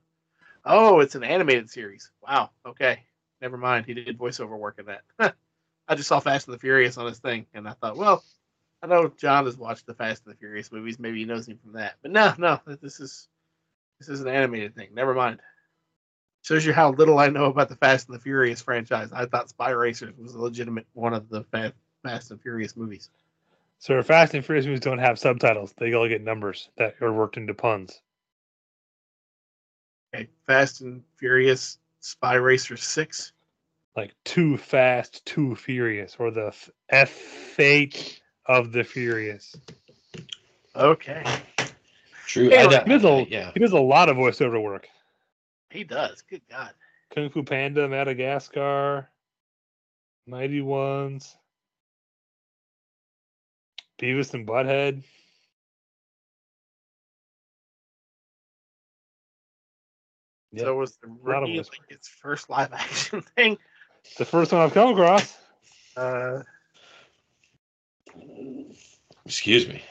Oh, it's an animated series. Wow. Okay. Never mind. He did voiceover work in that. (laughs) I just saw Fast and the Furious on his thing, and I thought, well, I know John has watched the Fast and the Furious movies. Maybe he knows him from that. But no, no, this is this is an animated thing. Never mind. Shows you how little I know about the Fast and the Furious franchise. I thought Spy Racers was a legitimate one of the Fast and Furious movies. So our Fast and Furious movies don't have subtitles. They all get numbers that are worked into puns. Okay, Fast and Furious Spy Racers Six. Like too fast, too furious, or the f- F fate of the furious. Okay, True. Hey, I He does a, yeah. he does a lot of voiceover work. he does. Good God. Kung Fu Panda, Madagascar, Mighty Ones, Beavis and Butthead. Yep. So was the rookie like its first live (laughs) action thing? The first one I've come across. Uh, Excuse me.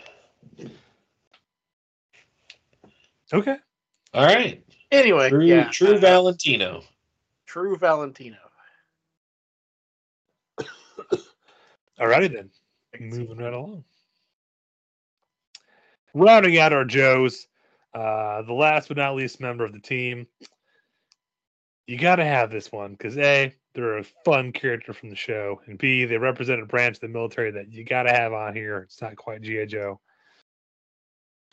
Okay. All right. anyway, True, yeah, true uh, Valentino. True Valentino. Alrighty then. I can see Moving right along. Rounding out our Joes, uh, the last but not least member of the team. You got to have this one because A, they're a fun character from the show, and B, they represent a branch of the military that you got to have on here. It's not quite G.I. Joe.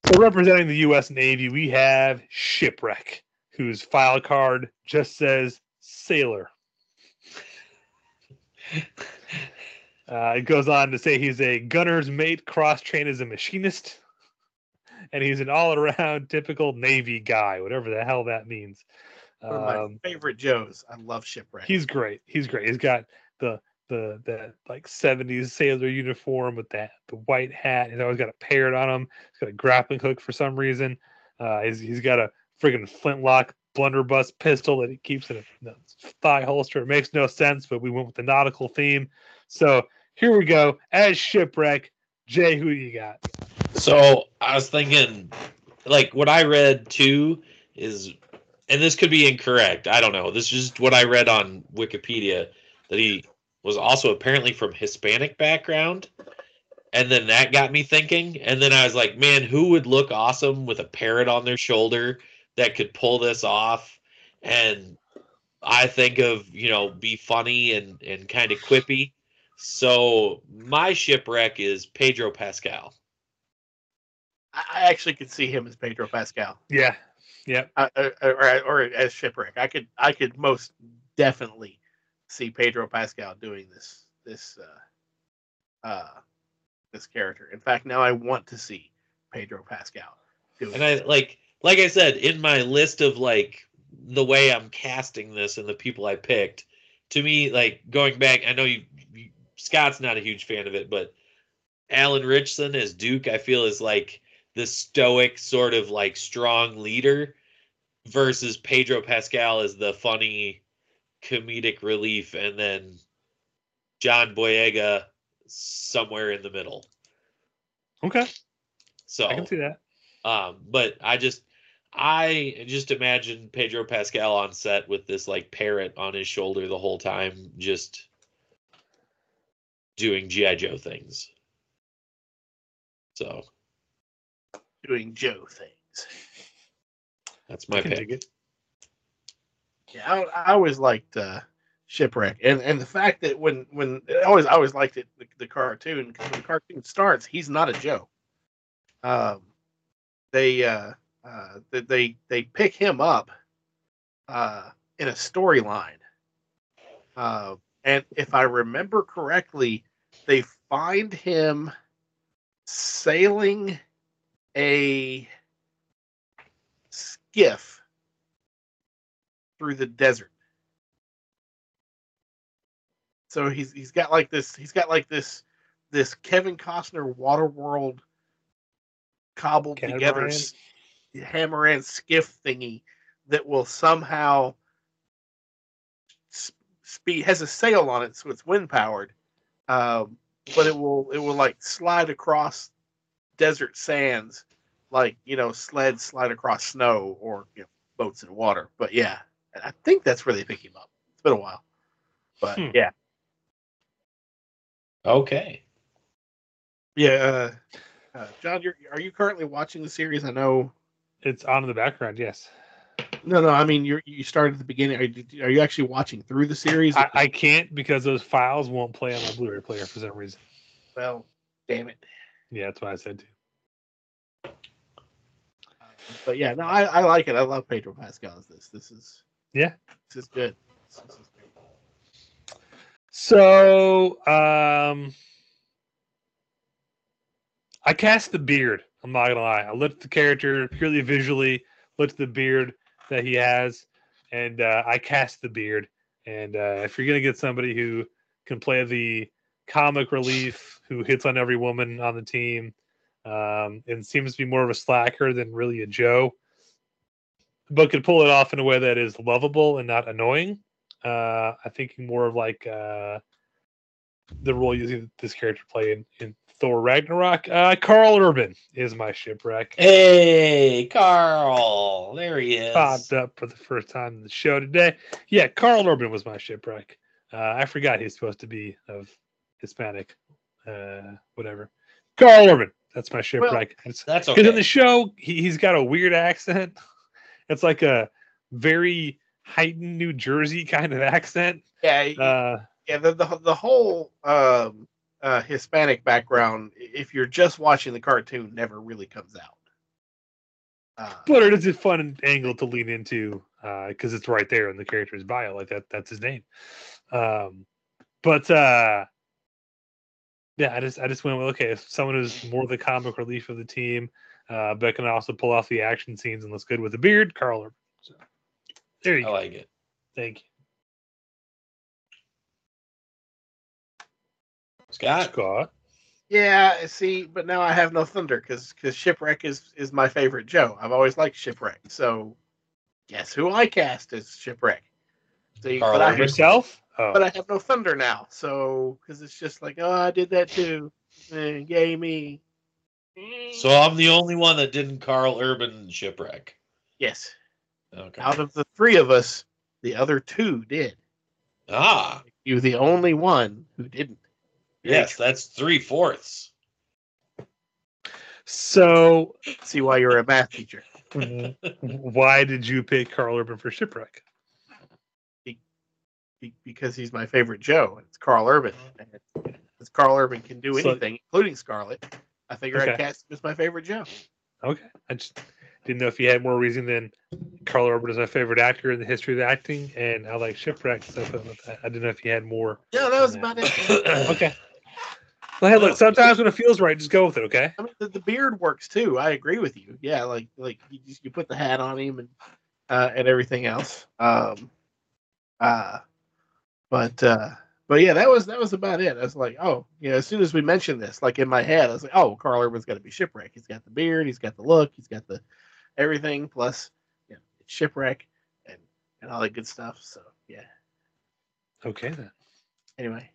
So, representing the U.S. Navy, we have Shipwreck, whose file card just says sailor. Uh, it goes on to say he's a gunner's mate, cross trained as a machinist, and he's an all around (laughs) typical Navy guy, whatever the hell that means. One of my Um, favorite Joes. I love Shipwreck. he's great. He's great. He's got the the that like seventies sailor uniform with that the white hat. He's always got a parrot on him. He's got a grappling hook for some reason. Uh, he's he's got a friggin' flintlock blunderbuss pistol that he keeps in a, in a thigh holster. It makes no sense, but we went with the nautical theme. So here we go. As shipwreck, Jay, who you got? So I was thinking, like what I read too is, and this could be incorrect. I don't know. This is just what I read on Wikipedia that he was also apparently from Hispanic background, and then that got me thinking. And then I was like, man, who would look awesome with a parrot on their shoulder that could pull this off? And I think of you know be funny and and kind of quippy. So my shipwreck is Pedro Pascal. I, I actually could see him as Pedro Pascal, Yeah. yeah, uh, uh, or, or as Shipwreck. I could I could most definitely see Pedro Pascal doing this this uh, uh, this character. In fact, now I want to see Pedro Pascal doing. And I like like I said in my list of like the way I'm casting this and the people I picked. To me, like going back, I know you, you Scott's not a huge fan of it, but Alan Ritchson as Duke, I feel is like the stoic sort of like strong leader versus Pedro Pascal as the funny comedic relief, and then John Boyega somewhere in the middle. Okay, So I can see that. Um, but I just I just imagine Pedro Pascal on set with this like parrot on his shoulder the whole time, just doing GI Joe things. So Doing Joe things. that's my pick. Yeah, I, I always liked uh, Shipwreck, and and the fact that when when I always I always liked it the, the cartoon because when the cartoon starts, he's not a Joe. Um, they uh, uh they they pick him up uh in a storyline, uh, and if I remember correctly, they find him sailing a skiff through the desert. So he's he's got like this he's got like this this Kevin Costner Waterworld cobbled together Catamaran? s- Hammeran skiff thingy that will somehow speed has a sail on it so it's wind powered um, but it will it will like slide across desert sands like you know sleds slide across snow or you know, boats in water but yeah i think that's where they pick him up it's been a while but Hmm. yeah Okay. yeah uh, uh, john you're, are you currently watching the series i know It's on in the background. Yes, no no i mean you you started at the beginning are you, are you actually watching through the series I, I can't because those files won't play on my Blu-ray player for some reason. well damn it Yeah, that's what I said too. But yeah no i, I like it i love pedro pascal as this this is Yeah. this is good This is. So, um, I cast the beard. I'm not gonna lie. I looked at the character purely visually, looked at the beard that he has, and uh, I cast the beard. And uh, if you're gonna get somebody who can play the comic relief, who hits on every woman on the team, um, and seems to be more of a slacker than really a Joe, but could pull it off in a way that is lovable and not annoying. Uh, I think more of like uh, the role using this character play in, in Thor Ragnarok. Uh, Karl Urban is my shipwreck. Hey, Karl. There he is. Popped up for the first time in the show today. Yeah, Karl Urban was my shipwreck. Uh, I forgot he's supposed to be of Hispanic, uh, whatever. Karl Urban, that's my shipwreck. Because That's okay in the show, he, he's got a weird accent. (laughs) It's like a very heightened New Jersey kind of accent. yeah Uh, yeah the, the the whole um uh hispanic background if you're just watching the cartoon never really comes out uh, but it is a fun angle to lean into because it's right there in the character's bio like that that's his name um but uh yeah i just i just went with okay if someone who's more the comic relief of the team uh but can also pull off the action scenes and looks good with a beard karl Urban. so, there you I go I like it. thank you Scott. scott yeah see but now i have no thunder because because shipwreck is is my favorite joe i've always liked shipwreck so guess who i cast as shipwreck see Karl but I, Urban. yourself? Oh. but I have no thunder now so because it's just like oh i did that too. Eh, yay me. So I'm the only one that didn't Karl Urban shipwreck. yes. Okay. out of the three of us the other two did. Ah, you're the only one who didn't. Yes, that's three fourths. so see why you're a math teacher. (laughs) why did you pick karl urban for shipwreck? be- because he's my favorite Joe. It's Karl Urban. And Because Karl Urban can do So- anything, including Scarlett. I figured I'd cast him as my favorite Joe. Okay. I just didn't know if you had more reason than Karl Urban is my favorite actor in the history of acting, and I like Shipwreck. So I, put with that. I didn't know if you had more. Yeah, that was Yeah. about it. (coughs) Okay. Well, hey, look. Sometimes when it feels right, just go with it. Okay. I mean, the, the beard works too. I agree with you. Yeah, like like you, just, you put the hat on him and uh, and everything else. Um, uh, but uh, but yeah, that was that was about it. I was like, oh, you know, as soon as we mentioned this, like in my head, I was like, oh, Karl Urban's got to be shipwreck. He's got the beard, he's got the look, he's got the everything plus you know, it's shipwreck and and all that good stuff. So yeah. Okay then. Anyway,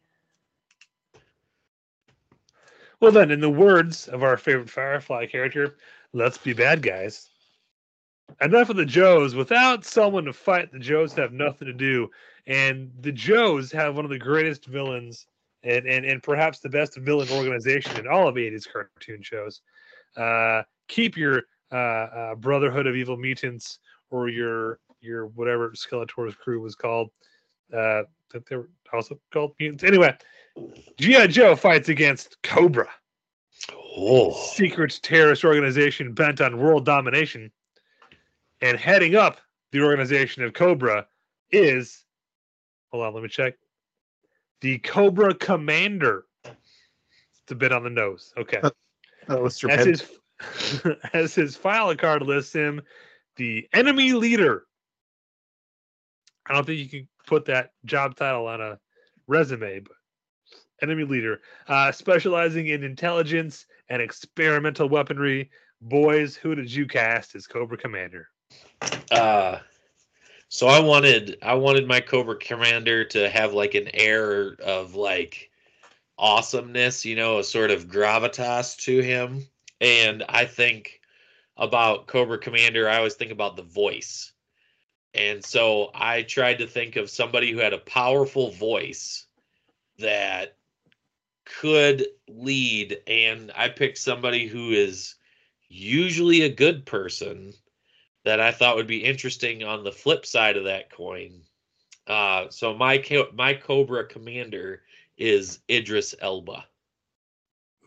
Well, then, in the words of our favorite Firefly character, let's be bad guys. Enough of the Joes. Without someone to fight, the Joes have nothing to do. And the Joes have one of the greatest villains and, and, and perhaps the best villain organization in all of 80s cartoon shows. Uh, keep your uh, uh, Brotherhood of Evil Mutants or your your whatever Skeletor's crew was called. Uh, that they were also called mutants. Anyway, G.I. Joe fights against Cobra, Oh, secret terrorist organization bent on world domination. And heading up the organization of Cobra is, hold on, let me check. The Cobra Commander. It's a bit on the nose. Okay. That was As his, (laughs) as his file card lists him, the enemy leader. I don't think you can put that job title on a resume, but enemy leader, uh, specializing in intelligence and experimental weaponry. Boys, who did you cast as Cobra Commander? uh, so I wanted I wanted my Cobra Commander to have like an air of like awesomeness, you know, a sort of gravitas to him. And I think about Cobra Commander, I always think about the voice. And so I tried to think of somebody who had a powerful voice that could lead. And I picked somebody who is usually a good person that I thought would be interesting on the flip side of that coin. Uh, so my my Cobra commander is Idris Elba.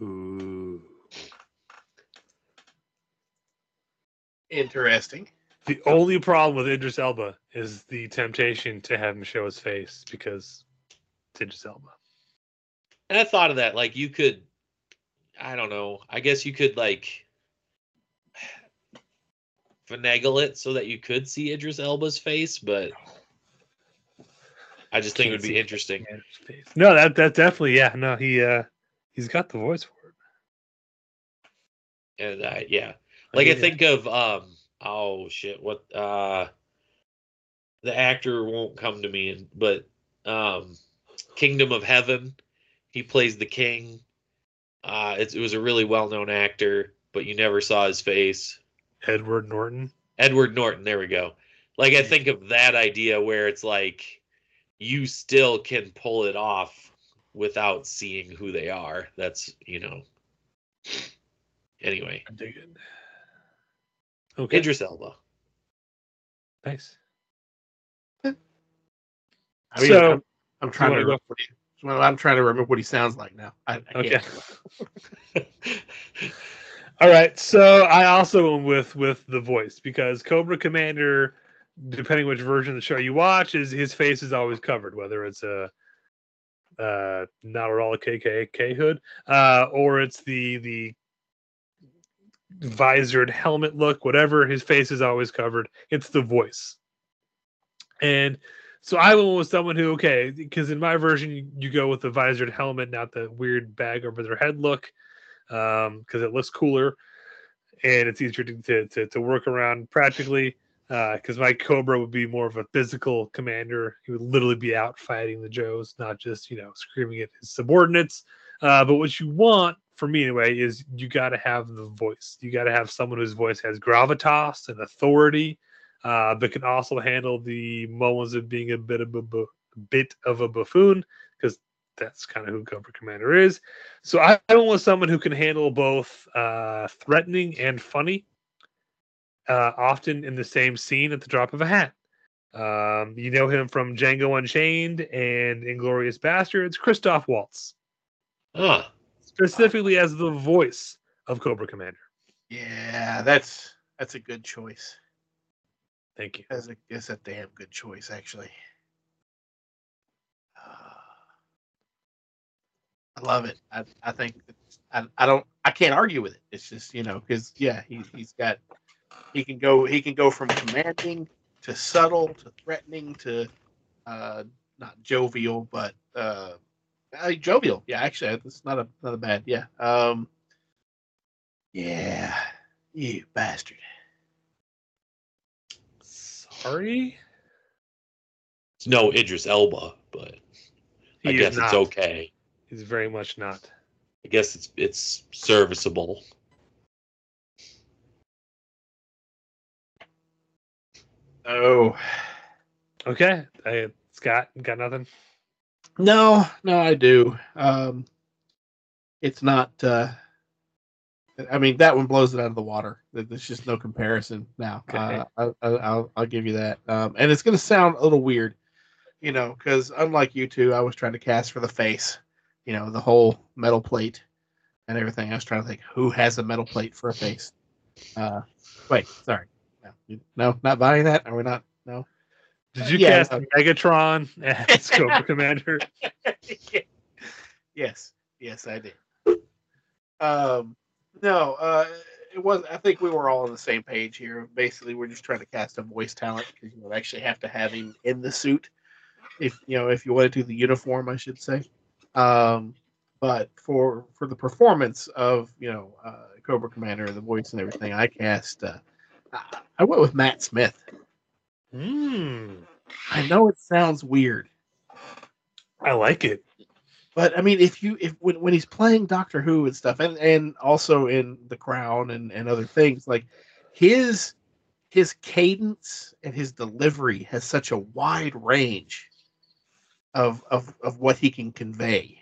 Ooh. Interesting. The only problem with Idris Elba is the temptation to have him show his face because it's Idris Elba. And I thought of that, like you could, I don't know. I guess you could like finagle it so that you could see Idris Elba's face, but I just think it would be interesting. No, that that definitely, yeah. No, he uh he's got the voice for it. And uh, yeah, like I Yeah. think of um, oh shit, what uh, the actor won't come to me, and but um, Kingdom of Heaven, he plays the king. Uh, it, it was a really well known actor, but you never saw his face. Edward Norton. Edward Norton, there we go. Like I hmm. think of that idea where it's like you still can pull it off without seeing who they are. That's you know. Anyway, I dig it. Okay. Idris Elba. Nice. I mean, So- I'm, I'm trying to remember what he, well, I'm trying to remember what he sounds like now. I, I Okay. (laughs) (laughs) All right. So I also went with with the voice because Cobra Commander, depending which version of the show you watch, is his face is always covered, whether it's a uh not at all a KKK hood, uh, or it's the the visored helmet look, whatever, his face is always covered. It's the voice. And so I went with someone who, okay, because in my version you, you go with the visored helmet, not the weird bag over their head look um because it looks cooler and it's easier to to, to, work around practically because my cobra would be more of a physical commander. He would literally be out fighting the joes not just you know screaming at his subordinates. Uh, but what you want for me anyway is you got to have the voice. You got to have someone whose voice has gravitas and authority uh, but can also handle the moments of being a bit of a bu- bit of a buffoon that's kind of who Cobra Commander is. So I, I went with someone who can handle both uh, threatening and funny, uh, often in the same scene at the drop of a hat. Um, you know him from Django Unchained and Inglourious Basterds, Christoph Waltz, Ah, specifically as the voice of Cobra Commander. Yeah, that's that's a good choice. Thank you. That's a that's a damn good choice, actually. I love it. I, I think it's, I, I don't I can't argue with it. It's just you know because yeah he he's got he can go he can go from commanding to subtle to threatening to uh not jovial but uh, uh jovial yeah actually it's not a not a bad yeah um yeah you bastard Sorry, it's no Idris Elba, but I He is guess it's okay. He's very much not. I guess it's it's serviceable. Oh Okay, hey, Scott, got nothing. no, no, I do. Um, it's not. Uh, I mean, that one blows it out of the water. There's just no comparison now. Okay. Uh, I, I, I'll I'll give you that. Um, and it's going to sound a little weird, you know, because unlike you two, I was trying to cast for the face, you know, the whole metal plate and everything. I was trying to think who has a metal plate for a face. Uh, wait, sorry, no, no, not buying that. Are we not? No. Did you Yeah, cast no. Megatron (laughs) as Cobra Commander? yes, yes, I did. Um, no, uh, it was. I think we were all on the same page here. Basically, we're just trying to cast a voice talent because you would actually have to have him in the suit. If you know, if you want to do the uniform, I should say. Um, but for for the performance of you know uh, Cobra Commander, and the voice and everything, I cast. Uh, I- went with Matt Smith. Hmm, I know it sounds weird, I like it. But I mean, if you if when, when he's playing Doctor Who and stuff, and and also in The Crown and and other things, like his his cadence and his delivery has such a wide range of of of what he can convey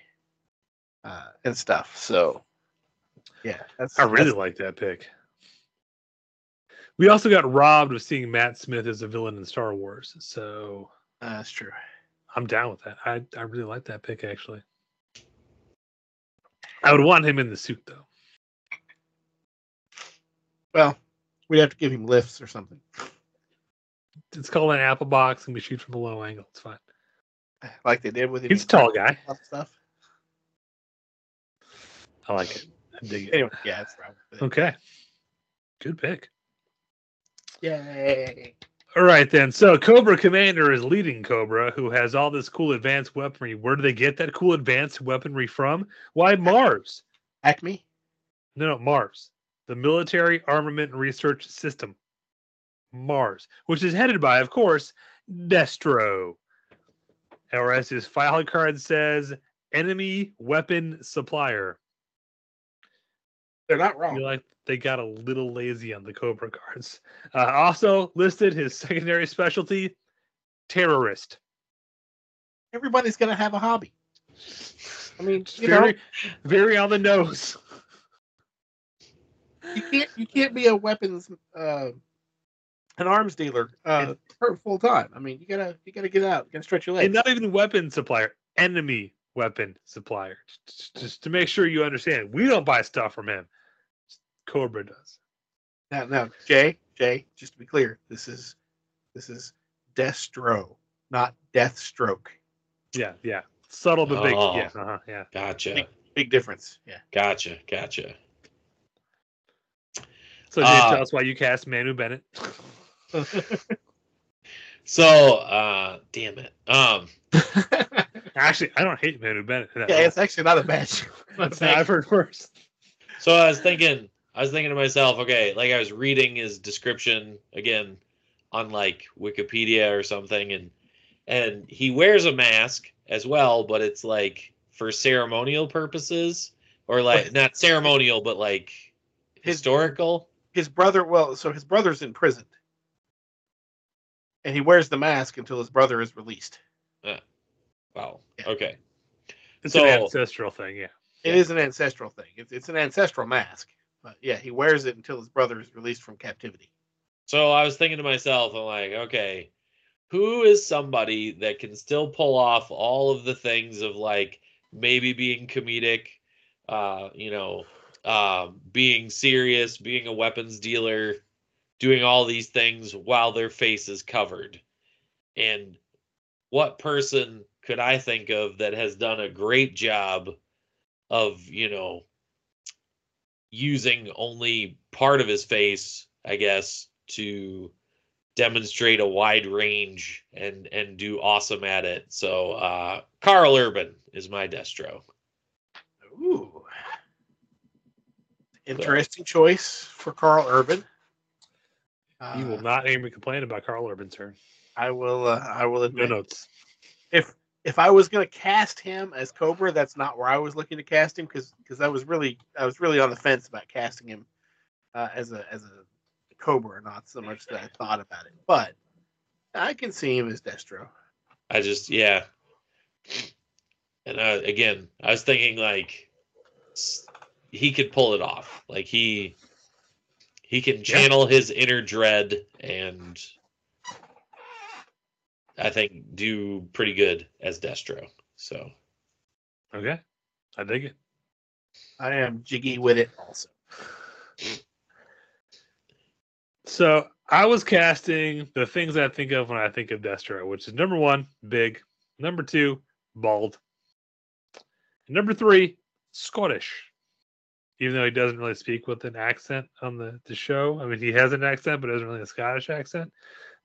uh, and stuff. So yeah, I really like that pick. We also got robbed of seeing Matt Smith as a villain in Star Wars, so uh, that's true. I'm down with that. I I really like that pick actually. I would want him in the suit though. Well, we'd have to give him lifts or something, It's called an apple box, and we shoot from a low angle. It's fine. Like they did with. He's a tall guy. Stuff. I like it. I dig it. Anyway, yeah, that's right. Okay. Good pick. Yay! All right then. So Cobra Commander is leading Cobra, who has all this cool advanced weaponry. Where do they get that cool advanced weaponry from? Why Mars? Acme. No, no, Mars. The Military Armament and Research System. Mars, which is headed by, of course, Destro. Or as his file card says, enemy weapon supplier. They're not I wrong. feel like they got a little lazy on the Cobra cards. Uh, also listed his secondary specialty, terrorist. Everybody's gonna have a hobby. I mean, you know, Very, very on the nose. you can't you can't be a weapons uh, an arms dealer uh, for full time. I mean, you gotta you gotta get out, you gotta stretch your legs. And not even weapon supplier, enemy weapon supplier. Just, just to make sure you understand, we don't buy stuff from him. Cobra does. Now, now, Jay, Jay, just to be clear, this is this is Destro, not Deathstroke. Yeah, yeah. Subtle but big. Oh. Yeah, uh-huh, yeah. Gotcha. Big difference. Yeah. Gotcha. Gotcha. So, Jay, Uh, tell us why you cast Manu Bennett. (laughs) So, uh, damn it. Um, (laughs) Actually, I don't hate Manu Bennett. at yeah, all. it's actually not a bad show. That's (laughs) not- I've heard worse. so I was thinking, I was thinking to myself, okay, like I was reading his description again on like Wikipedia or something, and and he wears a mask as well, but it's like for ceremonial purposes, or like not ceremonial, but like His- historical. His brother, well, so his brother's in prison, and he wears the mask until his brother is released. Wow. Yeah. Okay. It's So- an ancestral thing, yeah. It Yeah. is an ancestral thing. It's it's an ancestral mask, but yeah, he wears it until his brother is released from captivity. So I was thinking to myself, I'm like, okay, who is somebody that can still pull off all of the things of like maybe being comedic, uh, you know, um, being serious, being a weapons dealer, doing all these things while their face is covered. And what person could I think of that has done a great job of, you know, using only part of his face, I guess, to demonstrate a wide range and and do awesome at it. So uh Karl Urban is my destro. Ooh, interesting choice for Karl Urban. Uh, You will not hear me complain about Karl Urban, sir. I will. Uh, I will admit. No admit notes. if if I was going to cast him as Cobra, that's not where I was looking to cast him because because I was really I was really on the fence about casting him uh, as a as a Cobra, not so much that I thought about it. But I can see him as Destro. I just yeah. And uh, again, I was thinking like he could pull it off. Like he he can channel his inner dread and I think do pretty good as Destro. So Okay. I dig it. I am jiggy with it also. So I was casting the things I think of when I think of Destro, which is number one, big. Number two, bald. Number three, Scottish. Even though he doesn't really speak with an accent on the, the show. I mean, he has an accent, but it isn't really a Scottish accent.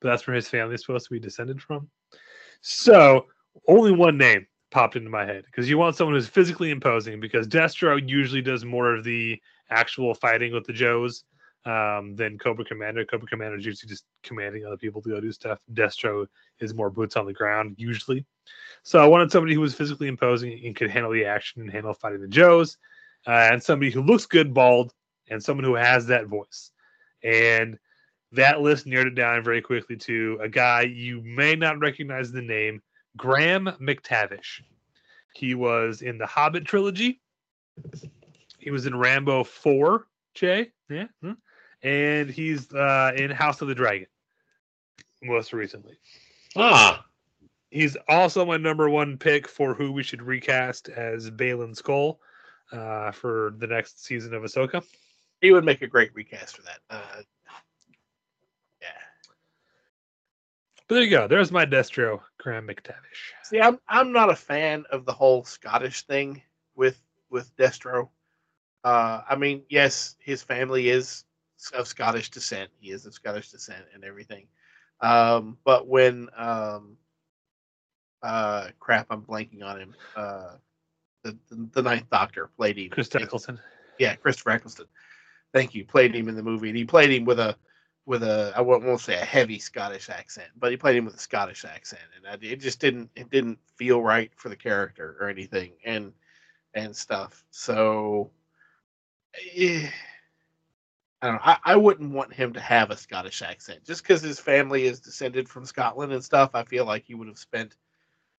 But that's where his family is supposed to be descended from. So only one name popped into my head because you want someone who's physically imposing because Destro usually does more of the actual fighting with the Joes um, than Cobra Commander. Cobra Commander is usually just commanding other people to go do stuff. Destro is more boots on the ground usually. So I wanted somebody who was physically imposing and could handle the action and handle fighting the Joes, uh, and somebody who looks good bald, and someone who has that voice. And that list narrowed it down very quickly to a guy you may not recognize the name, Graham McTavish. He was in the Hobbit trilogy. He was in Rambo 4, Jay. Yeah. hmm. And he's uh, in House of the Dragon most recently. ah He's also my number one pick for who we should recast as Baylan Skoll uh, for the next season of Ahsoka. He would make a great recast for that. Uh, yeah. But there you go. There's my Destro, Graham McTavish. See, I'm I'm not a fan of the whole Scottish thing with with Destro. Uh, I mean, yes, his family is of Scottish descent. He is of Scottish descent and everything. Um, but when um, uh, crap, I'm blanking on him. Uh, the, the the Ninth Doctor played him. Chris Eccleston. Yeah, Christopher Eccleston. Thank you. Played him in the movie, and he played him with a with a I won't, won't say a heavy Scottish accent, but he played him with a Scottish accent, and I, it just didn't it didn't feel right for the character or anything, and and stuff. So, eh, I don't know. I, I wouldn't want him to have a Scottish accent just because his family is descended from Scotland and stuff. I feel like he would have spent,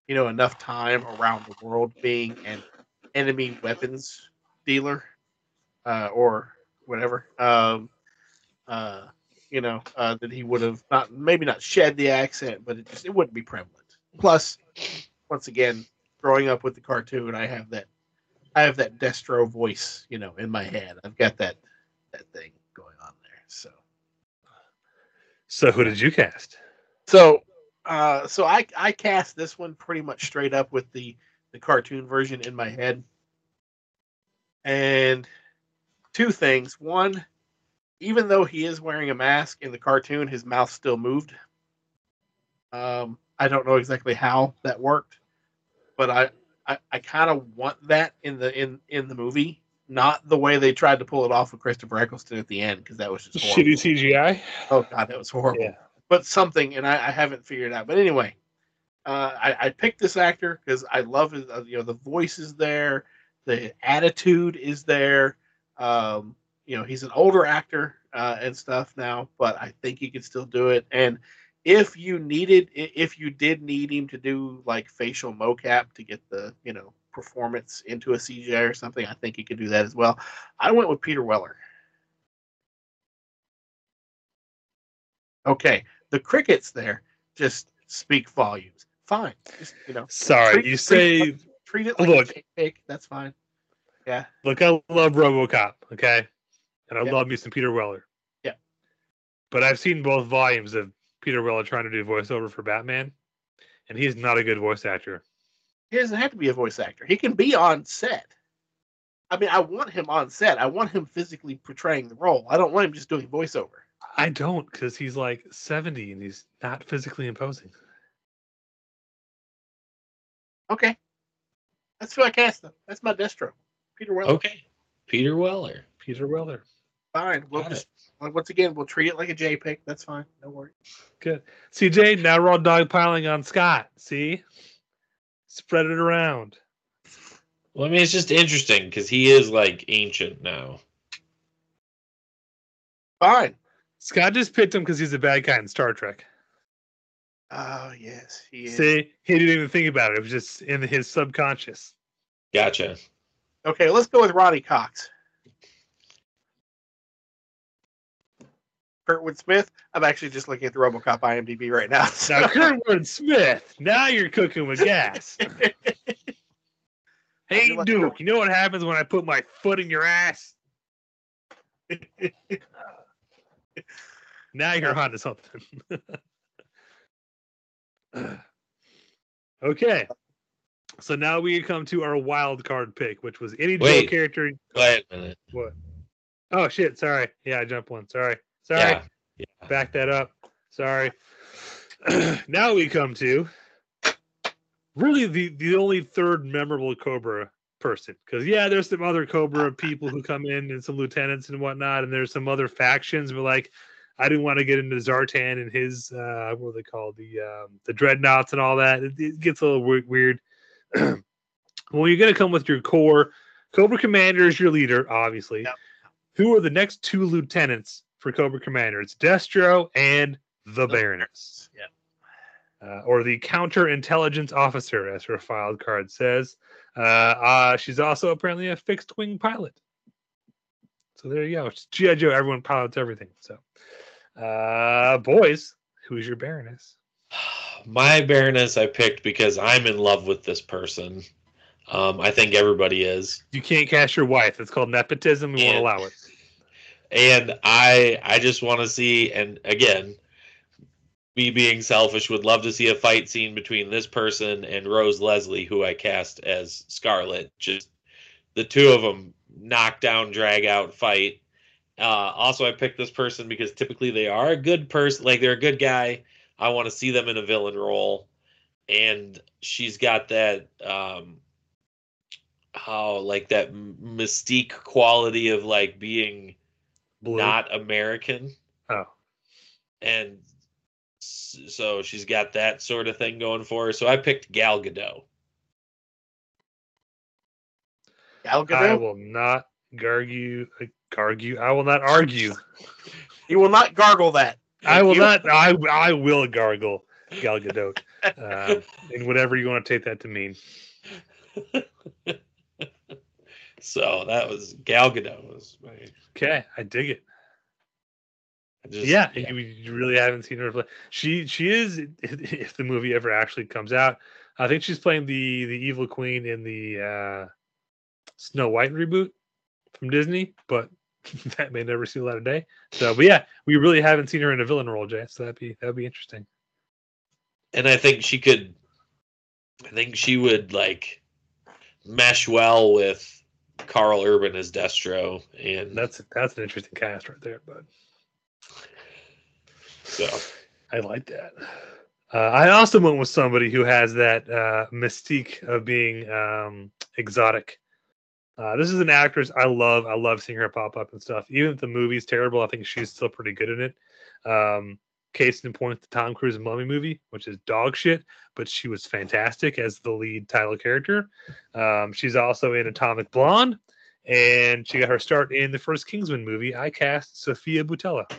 you know, enough time around the world being an enemy weapons dealer, uh, or whatever. Um, uh, you know, uh, that he would have not maybe not shed the accent, but it just it wouldn't be prevalent. Plus, once again, growing up with the cartoon, I have that I have that Destro voice, you know, in my head. I've got that that thing going on there. So So who did you cast? so uh so I I cast this one pretty much straight up with the the cartoon version in my head. And two things. One, even though he is wearing a mask in the cartoon, his mouth still moved. Um, I don't know exactly how that worked, but I I, I kind of want that in the in in the movie, not the way they tried to pull it off with Christopher Eccleston at the end because that was just horrible. Shitty CGI. Oh god, that was horrible. Yeah. But something, and I, I haven't figured out. But anyway, uh, I, I picked this actor because I love his. Uh, you know, the voice is there, the attitude is there. Um, you know, he's an older actor uh, and stuff now, but I think he can still do it. And if you needed, if you did need him to do like facial mocap to get the you know performance into a CGI or something, I think he could do that as well. I went with Peter Weller. Okay, the crickets there just speak volumes. Fine, just you know, Sorry, treat- you say treat it like look. That's fine. Yeah, look, I love RoboCop, okay, and I Yeah. love me some Peter Weller. Yeah. But I've seen both volumes of Peter Weller trying to do voiceover for Batman, and he's not a good voice actor. he doesn't have to be a voice actor. He can be on set. I mean, I want him on set. I want him physically portraying the role. I don't want him just doing voiceover. I don't, because he's like seventy and he's not physically imposing. Okay, that's who I cast him. That's my Destro, Peter Weller. okay. Peter Weller. Peter Weller. Fine. We'll Got just like, uh, once again we'll treat it like a J pick. That's fine. No worries. Good. CJ, now we're all dogpiling on Scott. See? Spread it around. Well, I mean, it's just interesting because he is like ancient now. Fine. Scott just picked him because he's a bad guy in Star Trek. Oh yes, he is. See, he didn't even think about it. It was just in his subconscious. Gotcha. Okay, let's go with Ronny Cox. Kurtwood Smith. I'm actually just looking at the RoboCop IMDb right now. so- Now, (laughs) Kurtwood Smith. Now you're cooking with gas. (laughs) Hey, feel like- Duke. You know what happens when I put my foot in your ass? (laughs) now you're onto something. (laughs) okay. So now we come to our wild card pick, which was any Joe character. Wait a minute. What? Oh shit! Sorry. Yeah, I jumped one. Sorry. Sorry. Yeah. yeah. Back that up. Sorry. (clears throat) now we come to really the the only third memorable Cobra person. Because yeah, there's some other Cobra people who come in and some lieutenants and whatnot, and there's some other factions. But like, I didn't want to get into Zartan and his uh, what are they called the um, the Dreadnoks and all that. It, it gets a little we- weird. (clears throat) well, you're gonna come with your core. Cobra Commander is your leader, obviously. Yep. Who are the next two lieutenants for Cobra Commander? It's Destro and the Baroness Yeah. uh, or the counterintelligence officer, as her filed card says. Uh, uh, she's also apparently a fixed wing pilot. So there you go. It's G.I. Joe, everyone pilots everything. So, uh, boys, who's your Baroness? (sighs) My Baroness I picked because I'm in love with this person. Um, I think everybody is. You can't cast your wife. It's called nepotism. We won't allow it. and I I just want to see and again me being selfish would love to see a fight scene between this person and Rose Leslie who I cast as Scarlett just the two of them knock down drag out fight uh also I picked this person because typically they are a good person like they're a good guy I want to see them in a villain role and she's got that um how like that mystique quality of like being Blue. not American, Oh, and so she's got that sort of thing going for her. So I picked Gal Gadot. Gal Gadot. I will not argue. Argue. I will not argue. You will not gargle that. I will You- not. I I will gargle Gal Gadot. (laughs) Um, and whatever you want to take that to mean. (laughs) So that was Gal Gadot. Was my, Okay, I dig it. I just, yeah, You, you really haven't seen her play. She she is (laughs) if the movie ever actually comes out. I think she's playing the the evil queen in the uh, Snow White reboot from Disney, but (laughs) that may never see the light of day. So, but yeah, we really haven't seen her in a villain role, Jay. So that'd be that'd be interesting. and I think she could. I think she would like mesh well with Karl Urban as Destro, and That's that's an interesting cast right there, but so I like that. Uh, I also went with somebody who has that uh, mystique of being um, exotic. Uh, this is an actress I love. I love seeing her pop up and stuff. Even if the movie's terrible, I think she's still pretty good in it. Um, case in point, the Tom Cruise Mummy movie, which is dog shit, but she was fantastic as the lead title character. Um, she's also in Atomic Blonde, and she got her start in the first Kingsman movie. I cast Sofia Boutella.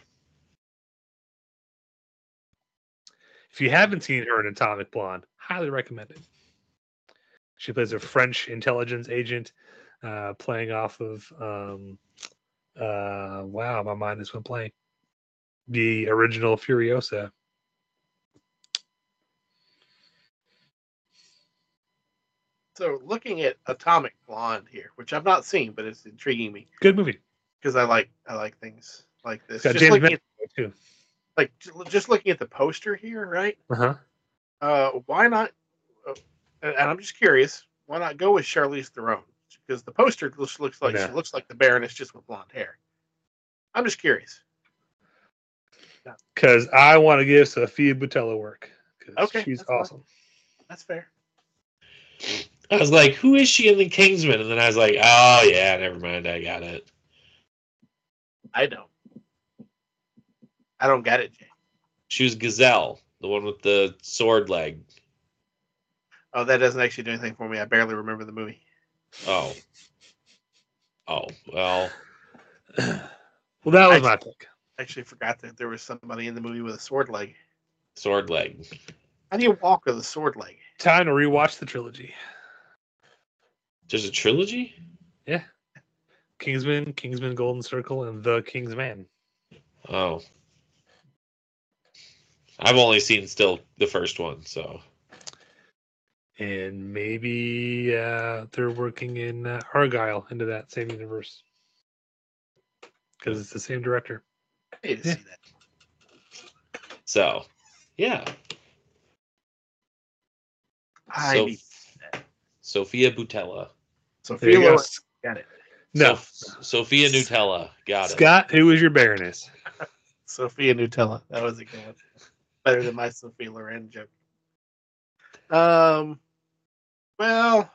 If you haven't seen her in Atomic Blonde, highly recommend it. She plays a French intelligence agent, uh, playing off of um, uh, wow, my mind just went blank. The original Furiosa. So looking at Atomic Blonde here, which I've not seen, but it's intriguing me Good movie. because I like I like things like this. Got Just James looking at, too. like just looking at the poster here, right? Uh huh. Uh, why not? uh, and I'm just curious, why not go with Charlize Theron? Because the poster looks looks like Yeah. she looks like the Baroness just with blonde hair. I'm just curious. Because I want to give Sofia Boutella work. 'cause Okay, she's that's fine. awesome. That's fair. I was like, "Who is she in the Kingsman?" And then I was like, "Oh yeah, never mind, I got it." I don't. I don't get it, Jay. She was Gazelle, the one with the sword leg. Oh, that doesn't actually do anything for me. I barely remember the movie. Oh. Oh well. Well, that was my pick. I actually forgot that there was somebody in the movie with a sword leg. Sword leg. How do you walk with a sword leg? Time to rewatch the trilogy. There's a trilogy. Yeah. Kingsman, Kingsman Golden Circle, and The King's Man. Oh. I've only seen still the first one, so And maybe uh, they're working in uh, Argylle into that same universe because it's the same director. I need to Yeah. see that. so yeah. I So- need Sofia Boutella. Sophia There go. Got it. No, Sof- Sophia Nutella. Got it. Scott, who is your Baroness? (laughs) Sophia Nutella. That was a good one. Better than my Sophia Loren joke. Um, well,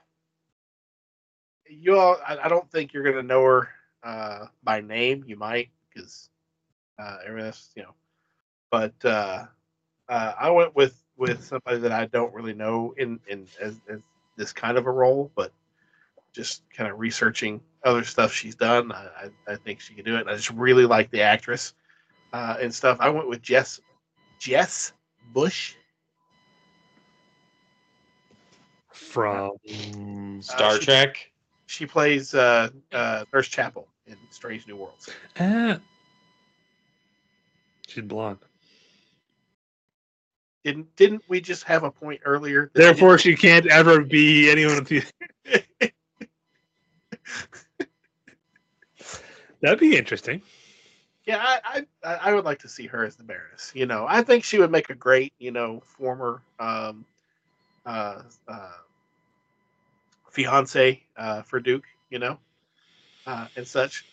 you all, I, I don't think you're gonna know her uh, by name. You might because uh, everything's you know, but uh, uh, I went with with somebody that I don't really know in in this kind of a role, but just kind of researching other stuff she's done. I, I, I think she can do it. And I just really like the actress uh, and stuff. I went with Jess Jess Bush. From Star Uh, she- Trek. She plays uh, uh, Nurse Chapel in Strange New Worlds. uh, she's blonde. Didn't didn't we just have a point earlier? Therefore, she can't ever be anyone of the. (laughs) That'd be interesting. Yeah, I, I I would like to see her as the Baroness. You know, I think she would make a great, you know, former um, uh, uh, fiance uh, for Duke. You know, uh, and such.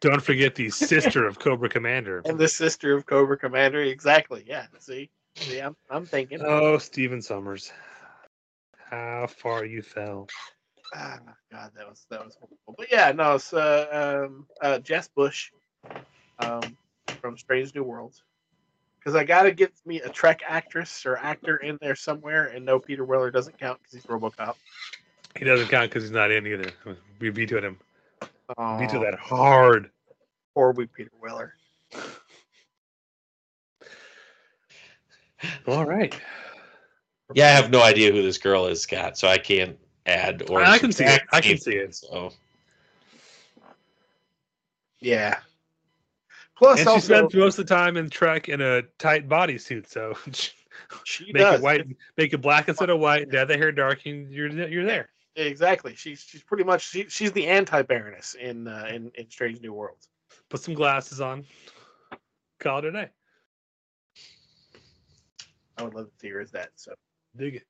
Don't forget the sister of Cobra Commander. (laughs) and the sister of Cobra Commander. Exactly. Yeah. See, see, I'm I'm thinking. Oh, Stephen Sommers. How far you fell. Ah, God, that was that was horrible. But yeah, no, it's uh, um, uh, Jess Bush um, from Strange New Worlds. Because I got to get me a Trek actress or actor in there somewhere, and no, Peter Weller doesn't count because he's RoboCop. He doesn't count because he's not in either. We vetoed him. Oh, Vetoed that hard. poor wee Peter Weller. All right. Yeah, I have no idea who this girl is, Scott, so I can't add or I can see it. I can see it. So Yeah. Plus, And she also, spends most of the time in Trek in a tight bodysuit, so (laughs) she make does it white, make it black instead of white, dye the hair dark, and you're you're there. exactly. She's she's pretty much she, she's the anti Baroness in uh, in in Strange New Worlds. Put some glasses on. Call it a day. I would love to see her as that. So Dig it.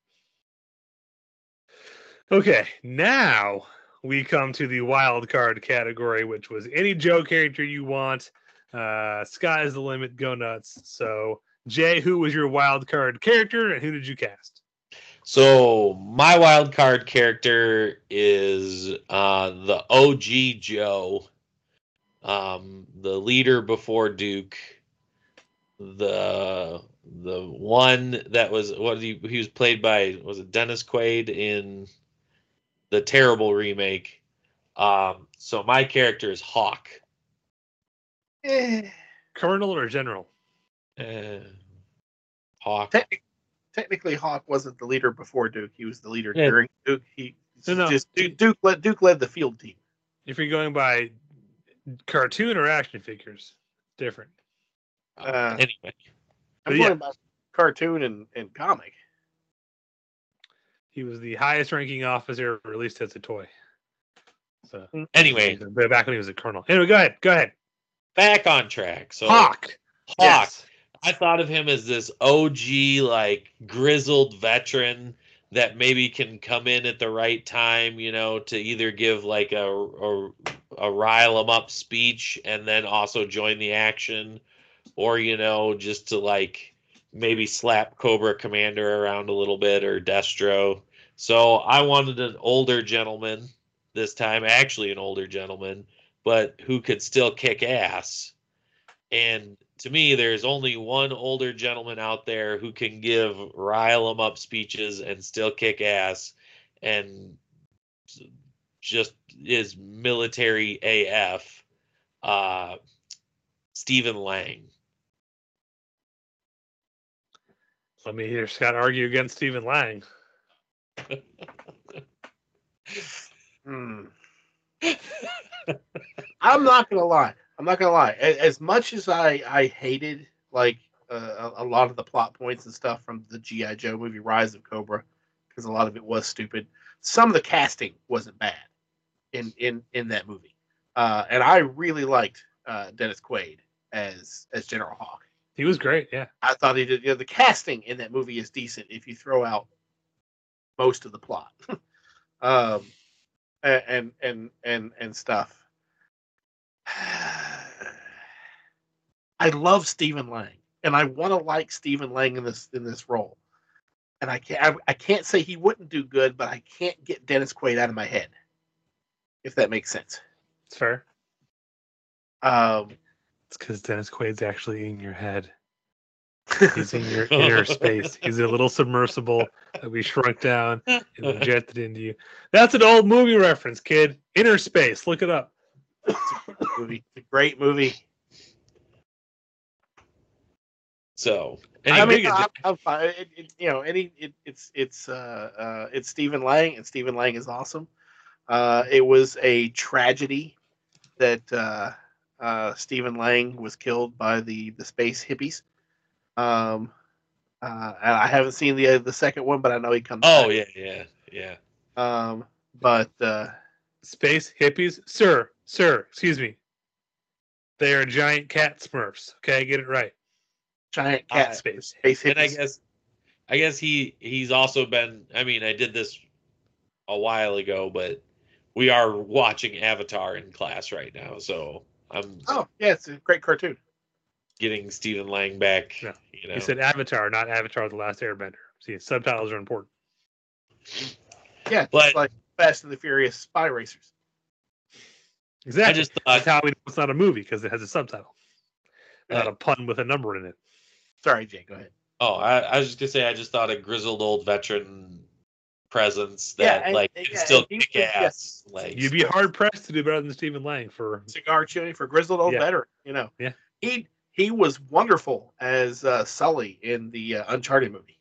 Okay, now we come to the wild card category, which was any Joe character you want. Uh, sky's the limit. Go nuts. So, Jay, who was your wild card character, and who did you cast? So my wild card character is uh, the OG Joe, um, the leader before Duke, the the one that was what he he was played by was it Dennis Quaid in the terrible remake. Um, so my character is Hawk. Eh, (sighs) Colonel or General? Uh, Hawk. technically, technically, Hawk wasn't the leader before Duke. He was the leader Yeah. during Duke. He No, no. just Duke, Duke led Duke led the field team. If you're going by cartoon or action figures, different. Uh, anyway, I'm But going yeah. about cartoon and, and comic. He was the highest ranking officer released as a toy. So, anyway, back when he was a colonel. Anyway, go ahead. Go ahead. Back on track. So Hawk. Hawk. Yes. I thought of him as this OG, like grizzled veteran that maybe can come in at the right time, you know, to either give like a a, a rile 'em up speech and then also join the action, or you know, just to like maybe slap Cobra Commander around a little bit or Destro. So I wanted an older gentleman this time, actually an older gentleman, but who could still kick ass. And to me, there's only one older gentleman out there who can give rile 'em up speeches and still kick ass, and just is military AF. Uh, Stephen Lang. Let me hear Scott argue against Stephen Lang. (laughs) Hmm. I'm not gonna lie. I'm not gonna lie. As much as I I hated like uh, a lot of the plot points and stuff from the GI Joe movie Rise of Cobra, because a lot of it was stupid. Some of the casting wasn't bad in in in that movie, uh, and I really liked uh, Dennis Quaid as as General Hawk. He was great. Yeah. I thought he did. You know, the casting in that movie is decent if you throw out most of the plot, (laughs) um, and and and and stuff. (sighs) I love Stephen Lang, and I want to like Stephen Lang in this in this role. And I can't I, I can't say he wouldn't do good, but I can't get Dennis Quaid out of my head. If that makes sense. It's fair. Um, It's because Dennis Quaid's actually in your head. He's in your inner (laughs) space. He's a little submersible that we shrunk down and injected into you. (laughs) That's an old movie reference, kid. Innerspace. Look it up. Movie, it's a great movie. So, I mean, I'm, I'm fine. It, it, you know, any it, it's it's uh, uh, it's Stephen Lang, and Stephen Lang is awesome. Uh, it was a tragedy that uh, uh, Stephen Lang was killed by the the space hippies. Um, uh, I haven't seen the uh, the second one, but I know he comes. oh back. yeah, yeah, yeah. Um, but uh, Space hippies, sir, sir. Excuse me. They are giant cat Smurfs. Okay, get it right. giant Uh, cat Space. space. And I guess, I guess he he's also been. I mean, I did this a while ago, but we are watching Avatar in class right now, so I'm oh yeah, it's a great cartoon. getting Stephen Lang back. Yeah. You know, You said Avatar, not Avatar: The Last Airbender. See, subtitles are important. Yeah, But- it's like Fast and the Furious Spy Racers. Exactly. I just That's thought how we know it's not a movie because it has a subtitle, not Right. a pun with a number in it. Sorry, Jay. Go ahead. Oh, I, I was just gonna say, I just thought a grizzled old veteran presence Yeah, that and- like and- can yeah, still kick was- yeah. ass. Like You'd be hard pressed to do better than Stephen Lang for cigar chewing for grizzled old Yeah. veteran. You know, Yeah. he he was wonderful as uh, Sully in the uh, Uncharted movie.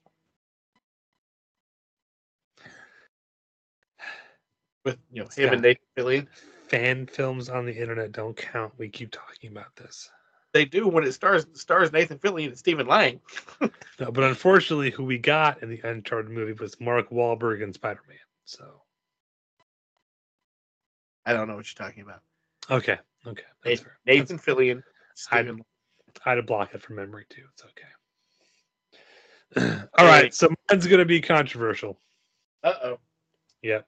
With you know him and Nathan Fillion, fan films on the internet don't count. We keep talking about this. they do when it stars stars Nathan Fillion and Stephen Lang. (laughs) No, but unfortunately, who we got in the Uncharted movie was Mark Wahlberg and Spider Man. So I don't know what you're talking about. okay, okay, that's Nathan. Nathan Fillion, Stephen. I had to block it from memory too. It's okay. (clears throat) All right, so mine's gonna be controversial. Uh oh. Yeah.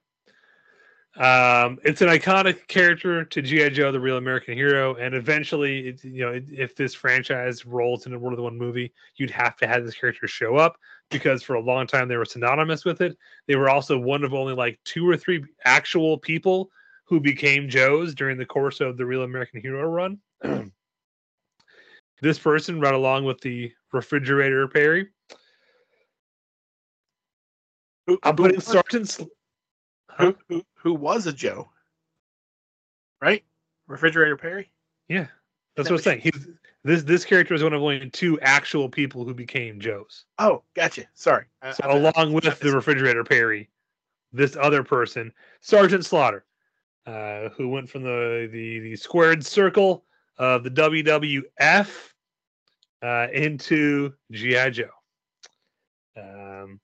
Um, it's an iconic character to GI Joe, the real American hero, and eventually, it, you know, if this franchise rolls into more than one movie, you'd have to have this character show up because for a long time they were synonymous with it. They were also one of only like two or three actual people who became Joes during the course of the real American hero run. (clears throat) this person, right along with the refrigerator Perry, I'm putting Sergeant. Who, who, who was a Joe? Right, Refrigerator Perry. Yeah, that's That what I'm saying. He's this this character is one of only two actual people who became Joes. Oh, gotcha. Sorry. I- So I- I- along with the refrigerator Perry, this other person, Sergeant Slaughter, uh, who went from the the the squared circle of the WWF uh, into GI Joe. Um,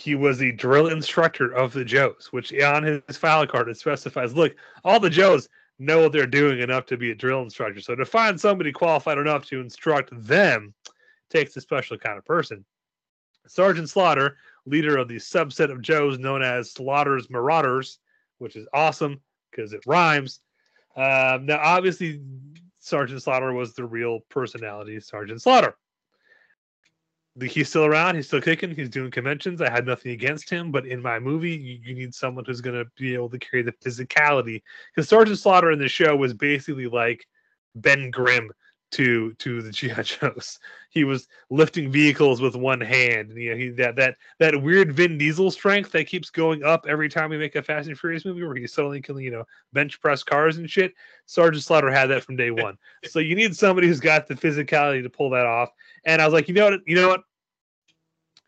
he was the drill instructor of the Joes, which on his file card it specifies. Look, all the Joes know what they're doing enough to be a drill instructor. So to find somebody qualified enough to instruct them takes a special kind of person. Sergeant Slaughter, leader of the subset of Joes known as Slaughter's Marauders, which is awesome because it rhymes. Um, now, obviously, Sergeant Slaughter was the real personality, Sergeant Slaughter. He's still around. He's still kicking. He's doing conventions. I had nothing against him, but in my movie, you, you need someone who's going to be able to carry the physicality. Because Sergeant Slaughter in the show was basically like Ben Grimm to to the GI Joes. (laughs) He was lifting vehicles with one hand. And, you know, he that that that weird Vin Diesel strength that keeps going up every time we make a Fast and Furious movie, where he's suddenly can you know bench press cars and shit. Sergeant Slaughter had that from day (laughs) one. so you need somebody who's got the physicality to pull that off. And I was like, you know what, you know what.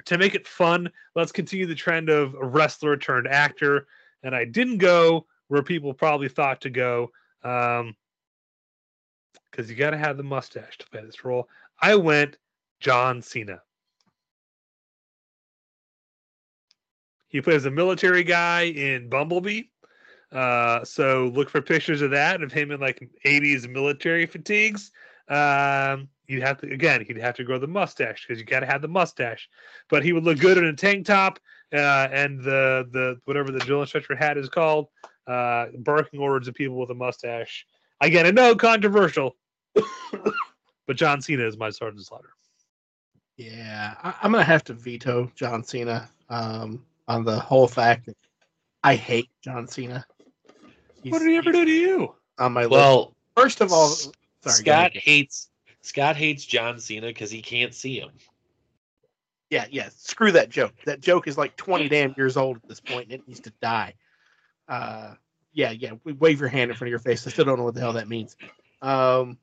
To make it fun, let's continue the trend of wrestler turned actor. And I didn't go where people probably thought to go. Um, because you got to have the mustache to play this role. I went John Cena. He plays a military guy in Bumblebee. Uh, so look for pictures of that of him in like 80s military fatigues. Um, you'd have to again, he'd have to grow the mustache because you got to have the mustache. But he would look good in a tank top uh, and the the whatever the drill instructor hat is called, uh, barking orders at people with a mustache. Again, I know controversial, (coughs) but John Cena is my Sergeant Slaughter. Yeah, I, I'm gonna have to veto John Cena um, on the whole fact that I hate John Cena. what did he ever do to you? On my list. Well, First of all, sorry, Scott hates Scott hates John Cena because he can't see him. Yeah, yeah. Screw that joke. That joke is like 20 damn years old at this point, and it needs to die. Uh, yeah, yeah. We wave your hand in front of your face. I still don't know what the hell that means. Um,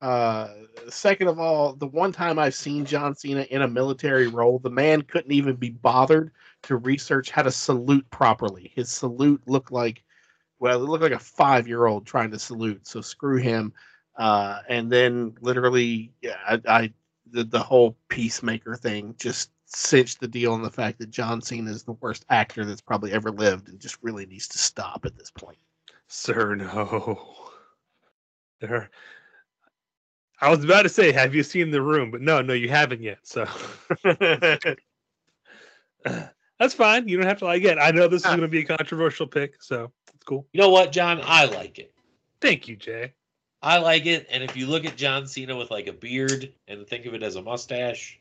uh, second of all, the one time I've seen John Cena in a military role, the man couldn't even be bothered to research how to salute properly. His salute looked like, well, it looked like a five year old trying to salute. So screw him. Uh, and then literally, yeah, I, I the, the whole peacemaker thing just cinched the deal on the fact that John Cena is the worst actor that's probably ever lived and just really needs to stop at this point. Sir, no. There. I was about to say, have you seen the room? But no, no, you haven't yet. So (laughs) that's fine. You don't have to like it. I know this is going to be a controversial pick, so it's cool. You know what, John? I like it. Thank you, Jay. I like it. And if you look at John Cena with like a beard and think of it as a mustache,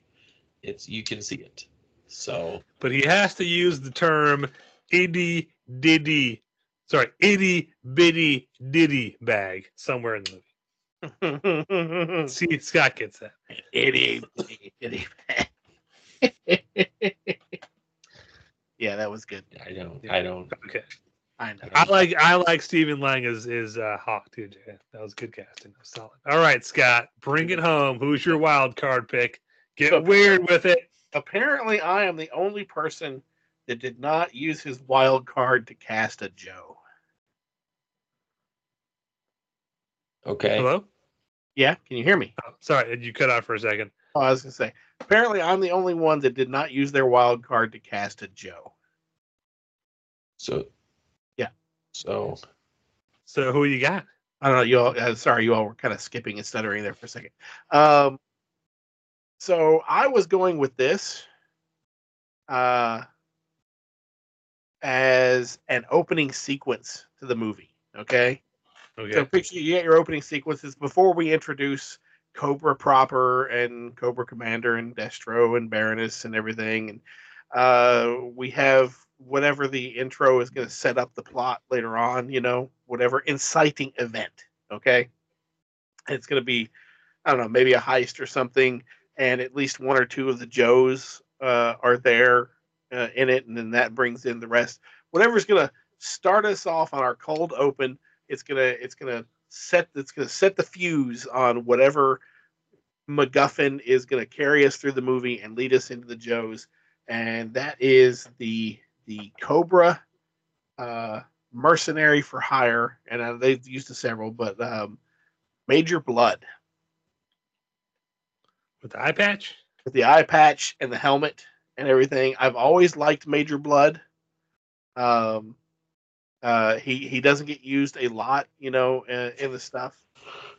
it's you can see it. So But he has to use the term itty diddy, sorry, itty bitty diddy bag somewhere in the movie. (laughs) See, Scott gets that. Itty, itty, (laughs) yeah, that was good. I don't I don't Okay. I know. I like I like Stephen Lang as is uh, Hawk too, Jay. That was good casting. That was solid. All right, Scott, bring it home. Who's your wild card pick? Get So- weird with it. Apparently, I am the only person that did not use his wild card to cast a Joe. okay. Hello. Yeah, can you hear me? Oh, sorry, you cut out for a second. Oh, I was gonna say. Apparently, I'm the only one that did not use their wild card to cast a Joe. So Yeah. So So who you got? I don't know. You all. Uh, sorry, you all were kind of skipping and stuttering there for a second. Um, so I was going with this, uh, as an opening sequence to the movie. Okay. Okay. So picture you get your opening sequences before we introduce Cobra proper and Cobra Commander and Destro and Baroness and everything, and uh, we have whatever the intro is going to set up the plot later on. You know, whatever inciting event. Okay, it's going to be, I don't know, maybe a heist or something, and at least one or two of the Joes uh, are there uh, in it, and then that brings in the rest. Whatever's going to start us off on our cold open it's gonna it's gonna set it's gonna set the fuse on whatever MacGuffin is gonna carry us through the movie and lead us into the Joes, and that is the the Cobra uh, mercenary for hire, and uh, they've used several, but um, Major Blood With the eye patch? with the eye patch and the helmet and everything. I've always liked Major Blood. Um, uh, he he doesn't get used a lot, you know, in, in the stuff,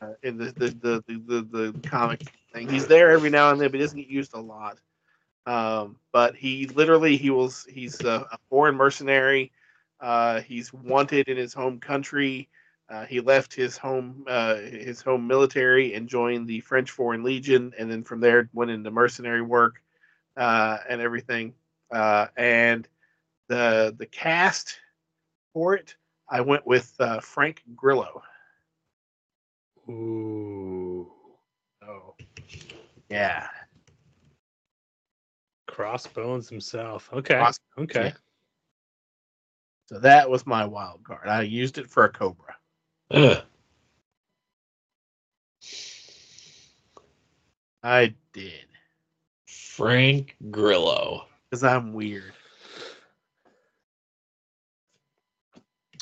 uh, in the the, the the the the comic thing. He's there every now and then, but he doesn't get used a lot. Um, but he literally he was he's a, a foreign mercenary. Uh, he's wanted in his home country. Uh, he left his home uh, his home military and joined the French Foreign Legion, and then from there went into mercenary work uh, and everything. Uh, and the the cast for it, I went with uh, Frank Grillo. Ooh. Oh. Yeah. Crossbones himself. Okay. Cross- okay. yeah. So that was my wild card. I used it for a Cobra. Ugh. I did Frank Grillo. because I'm weird.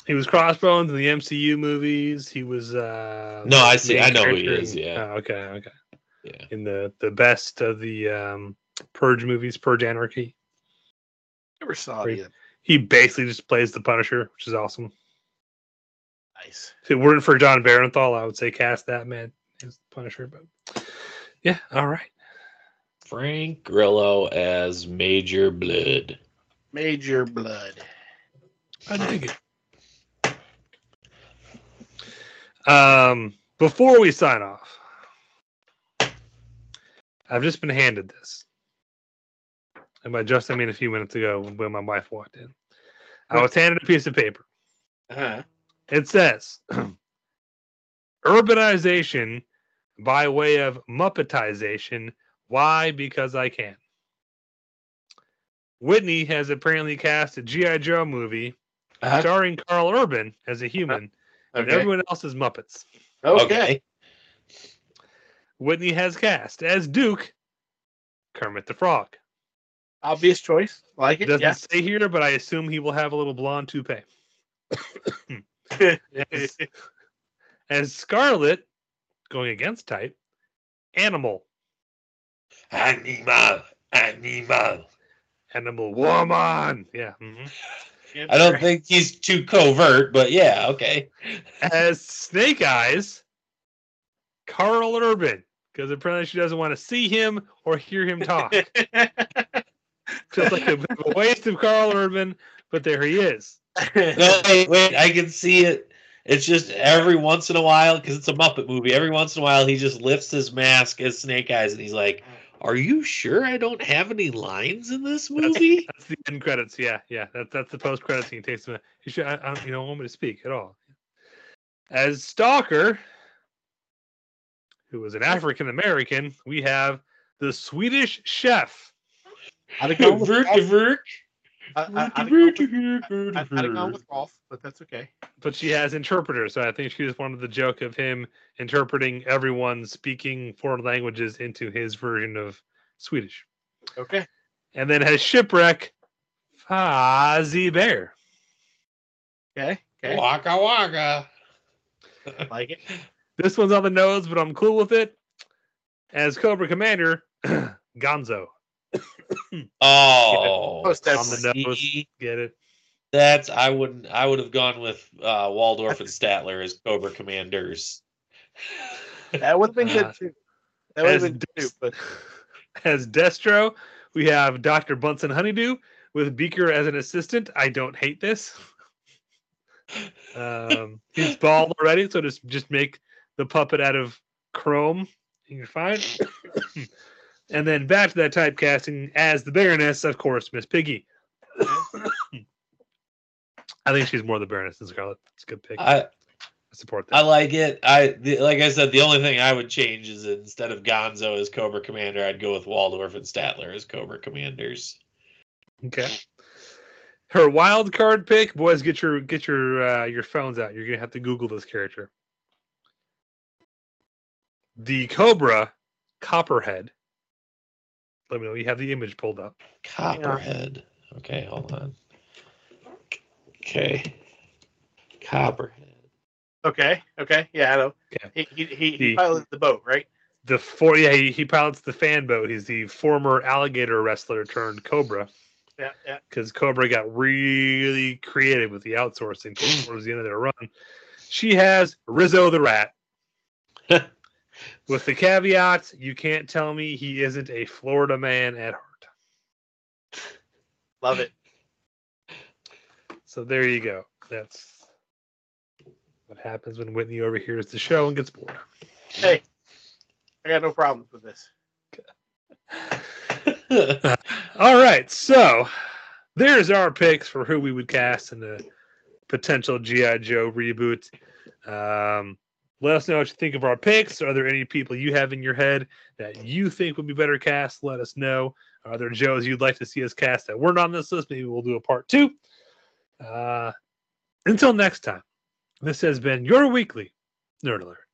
He was Crossbones in the MCU movies. He was uh No, I see. I know who he is, yeah. Oh, okay, okay. Yeah. In the the best of the um Purge movies, Purge Anarchy. Never saw Great. it either. He basically just plays the Punisher, which is awesome. Nice. If it weren't for Jon Bernthal, I would say cast that man as the Punisher. But yeah, all right. Frank Grillo as Major Blood. Major blood. I dig it. Um, before we sign off, I've just been handed this. And by just, I mean a few minutes ago when my wife walked in. I was handed a piece of paper. Uh-huh. It says (clears throat) urbanization by way of Muppetization. Why? Because I can. Whitney has apparently cast a G.I. Joe movie Uh-huh. starring Karl Urban as a human, and Okay. everyone else is Muppets. okay. Whitney has cast as Duke Kermit the Frog. Obvious choice. Like It it. doesn't Yeah. say here, but I assume he will have a little blonde toupee. (coughs) as, as Scarlett, going against type, Animal, Animal. Animal. Animal Woman. Yeah. mhm. I don't think he's too covert, but yeah, okay. As Snake Eyes, Karl Urban, because apparently she doesn't want to see him or hear him talk. (laughs) Feels like a, bit of a waste of Karl Urban, but there he is. No, wait, wait, I can see it. It's just every once in a while, because it's a Muppet movie, every once in a while he just lifts his mask as Snake Eyes and he's like, Are you sure I don't have any lines in this movie? That's the end credits. Yeah, yeah. That's that's the post credits scene. Takes minute. You should. I, I don't, you don't want me to speak at all. As Stalker, who was an African American, we have the Swedish chef. I'd have gone (laughs) with Vert, Rolf. vert, I- I- I'd have gone with- vert, I'd- I'd have gone vert. with Rolf, but that's okay. but she has interpreters. So I think she just wanted the joke of him interpreting everyone speaking foreign languages into his version of Swedish. Okay. And then has shipwreck Fozzie Bear. Okay. Okay. Waka waka. (laughs) Like it. This one's on the nose, but I'm cool with it. As Cobra Commander, (clears throat) Gonzo. Oh, on the nose. see, Get it? that's I wouldn't. I would have gone with uh, Waldorf and Statler as Cobra Commanders. That would have been good too. That would have as been Des- good, but As Destro, we have Dr. Bunsen Honeydew with Beaker as an assistant. I don't hate this. Um, he's bald already, so just just make the puppet out of chrome. and You're fine. (laughs) and then back to that typecasting as the Baroness, of course, Miss Piggy. (coughs) I think she's more the Baroness than Scarlett. It's a good pick. I, I support that. I like it. I the, like I said, the only thing I would change is instead of Gonzo as Cobra Commander, I'd go with Waldorf and Statler as Cobra Commanders. Okay. Her wild card pick, boys, get your get your uh, your phones out. You're gonna have to Google this character. The Cobra Copperhead. Let me know you have the image pulled up. Copperhead. Okay, hold on. Okay. Copperhead. okay. Okay. Yeah, I know. Okay. He he he, The- he piloted the boat, right? The four yeah, he, he pilots the fan boat. He's the former alligator wrestler turned Cobra. Yeah. Yeah. because Cobra got really creative with the outsourcing towards (gasps) the end of their run. She has Rizzo the Rat. (laughs) with the caveat, you can't tell me he isn't a Florida man at heart. Love it. (laughs) So there you go. That's what happens when Whitney overhears the show and gets bored. Hey, I got no problems with this. (laughs) (laughs) All right, so there's our picks for who we would cast in the potential GI Joe reboot. Um, Let us know what you think of our picks. Are there any people you have in your head that you think would be better cast? Let us know. Are there Joes you'd like to see us cast that weren't on this list? Maybe we'll do a part two. Uh, until next time, this has been your weekly Nerd Alert.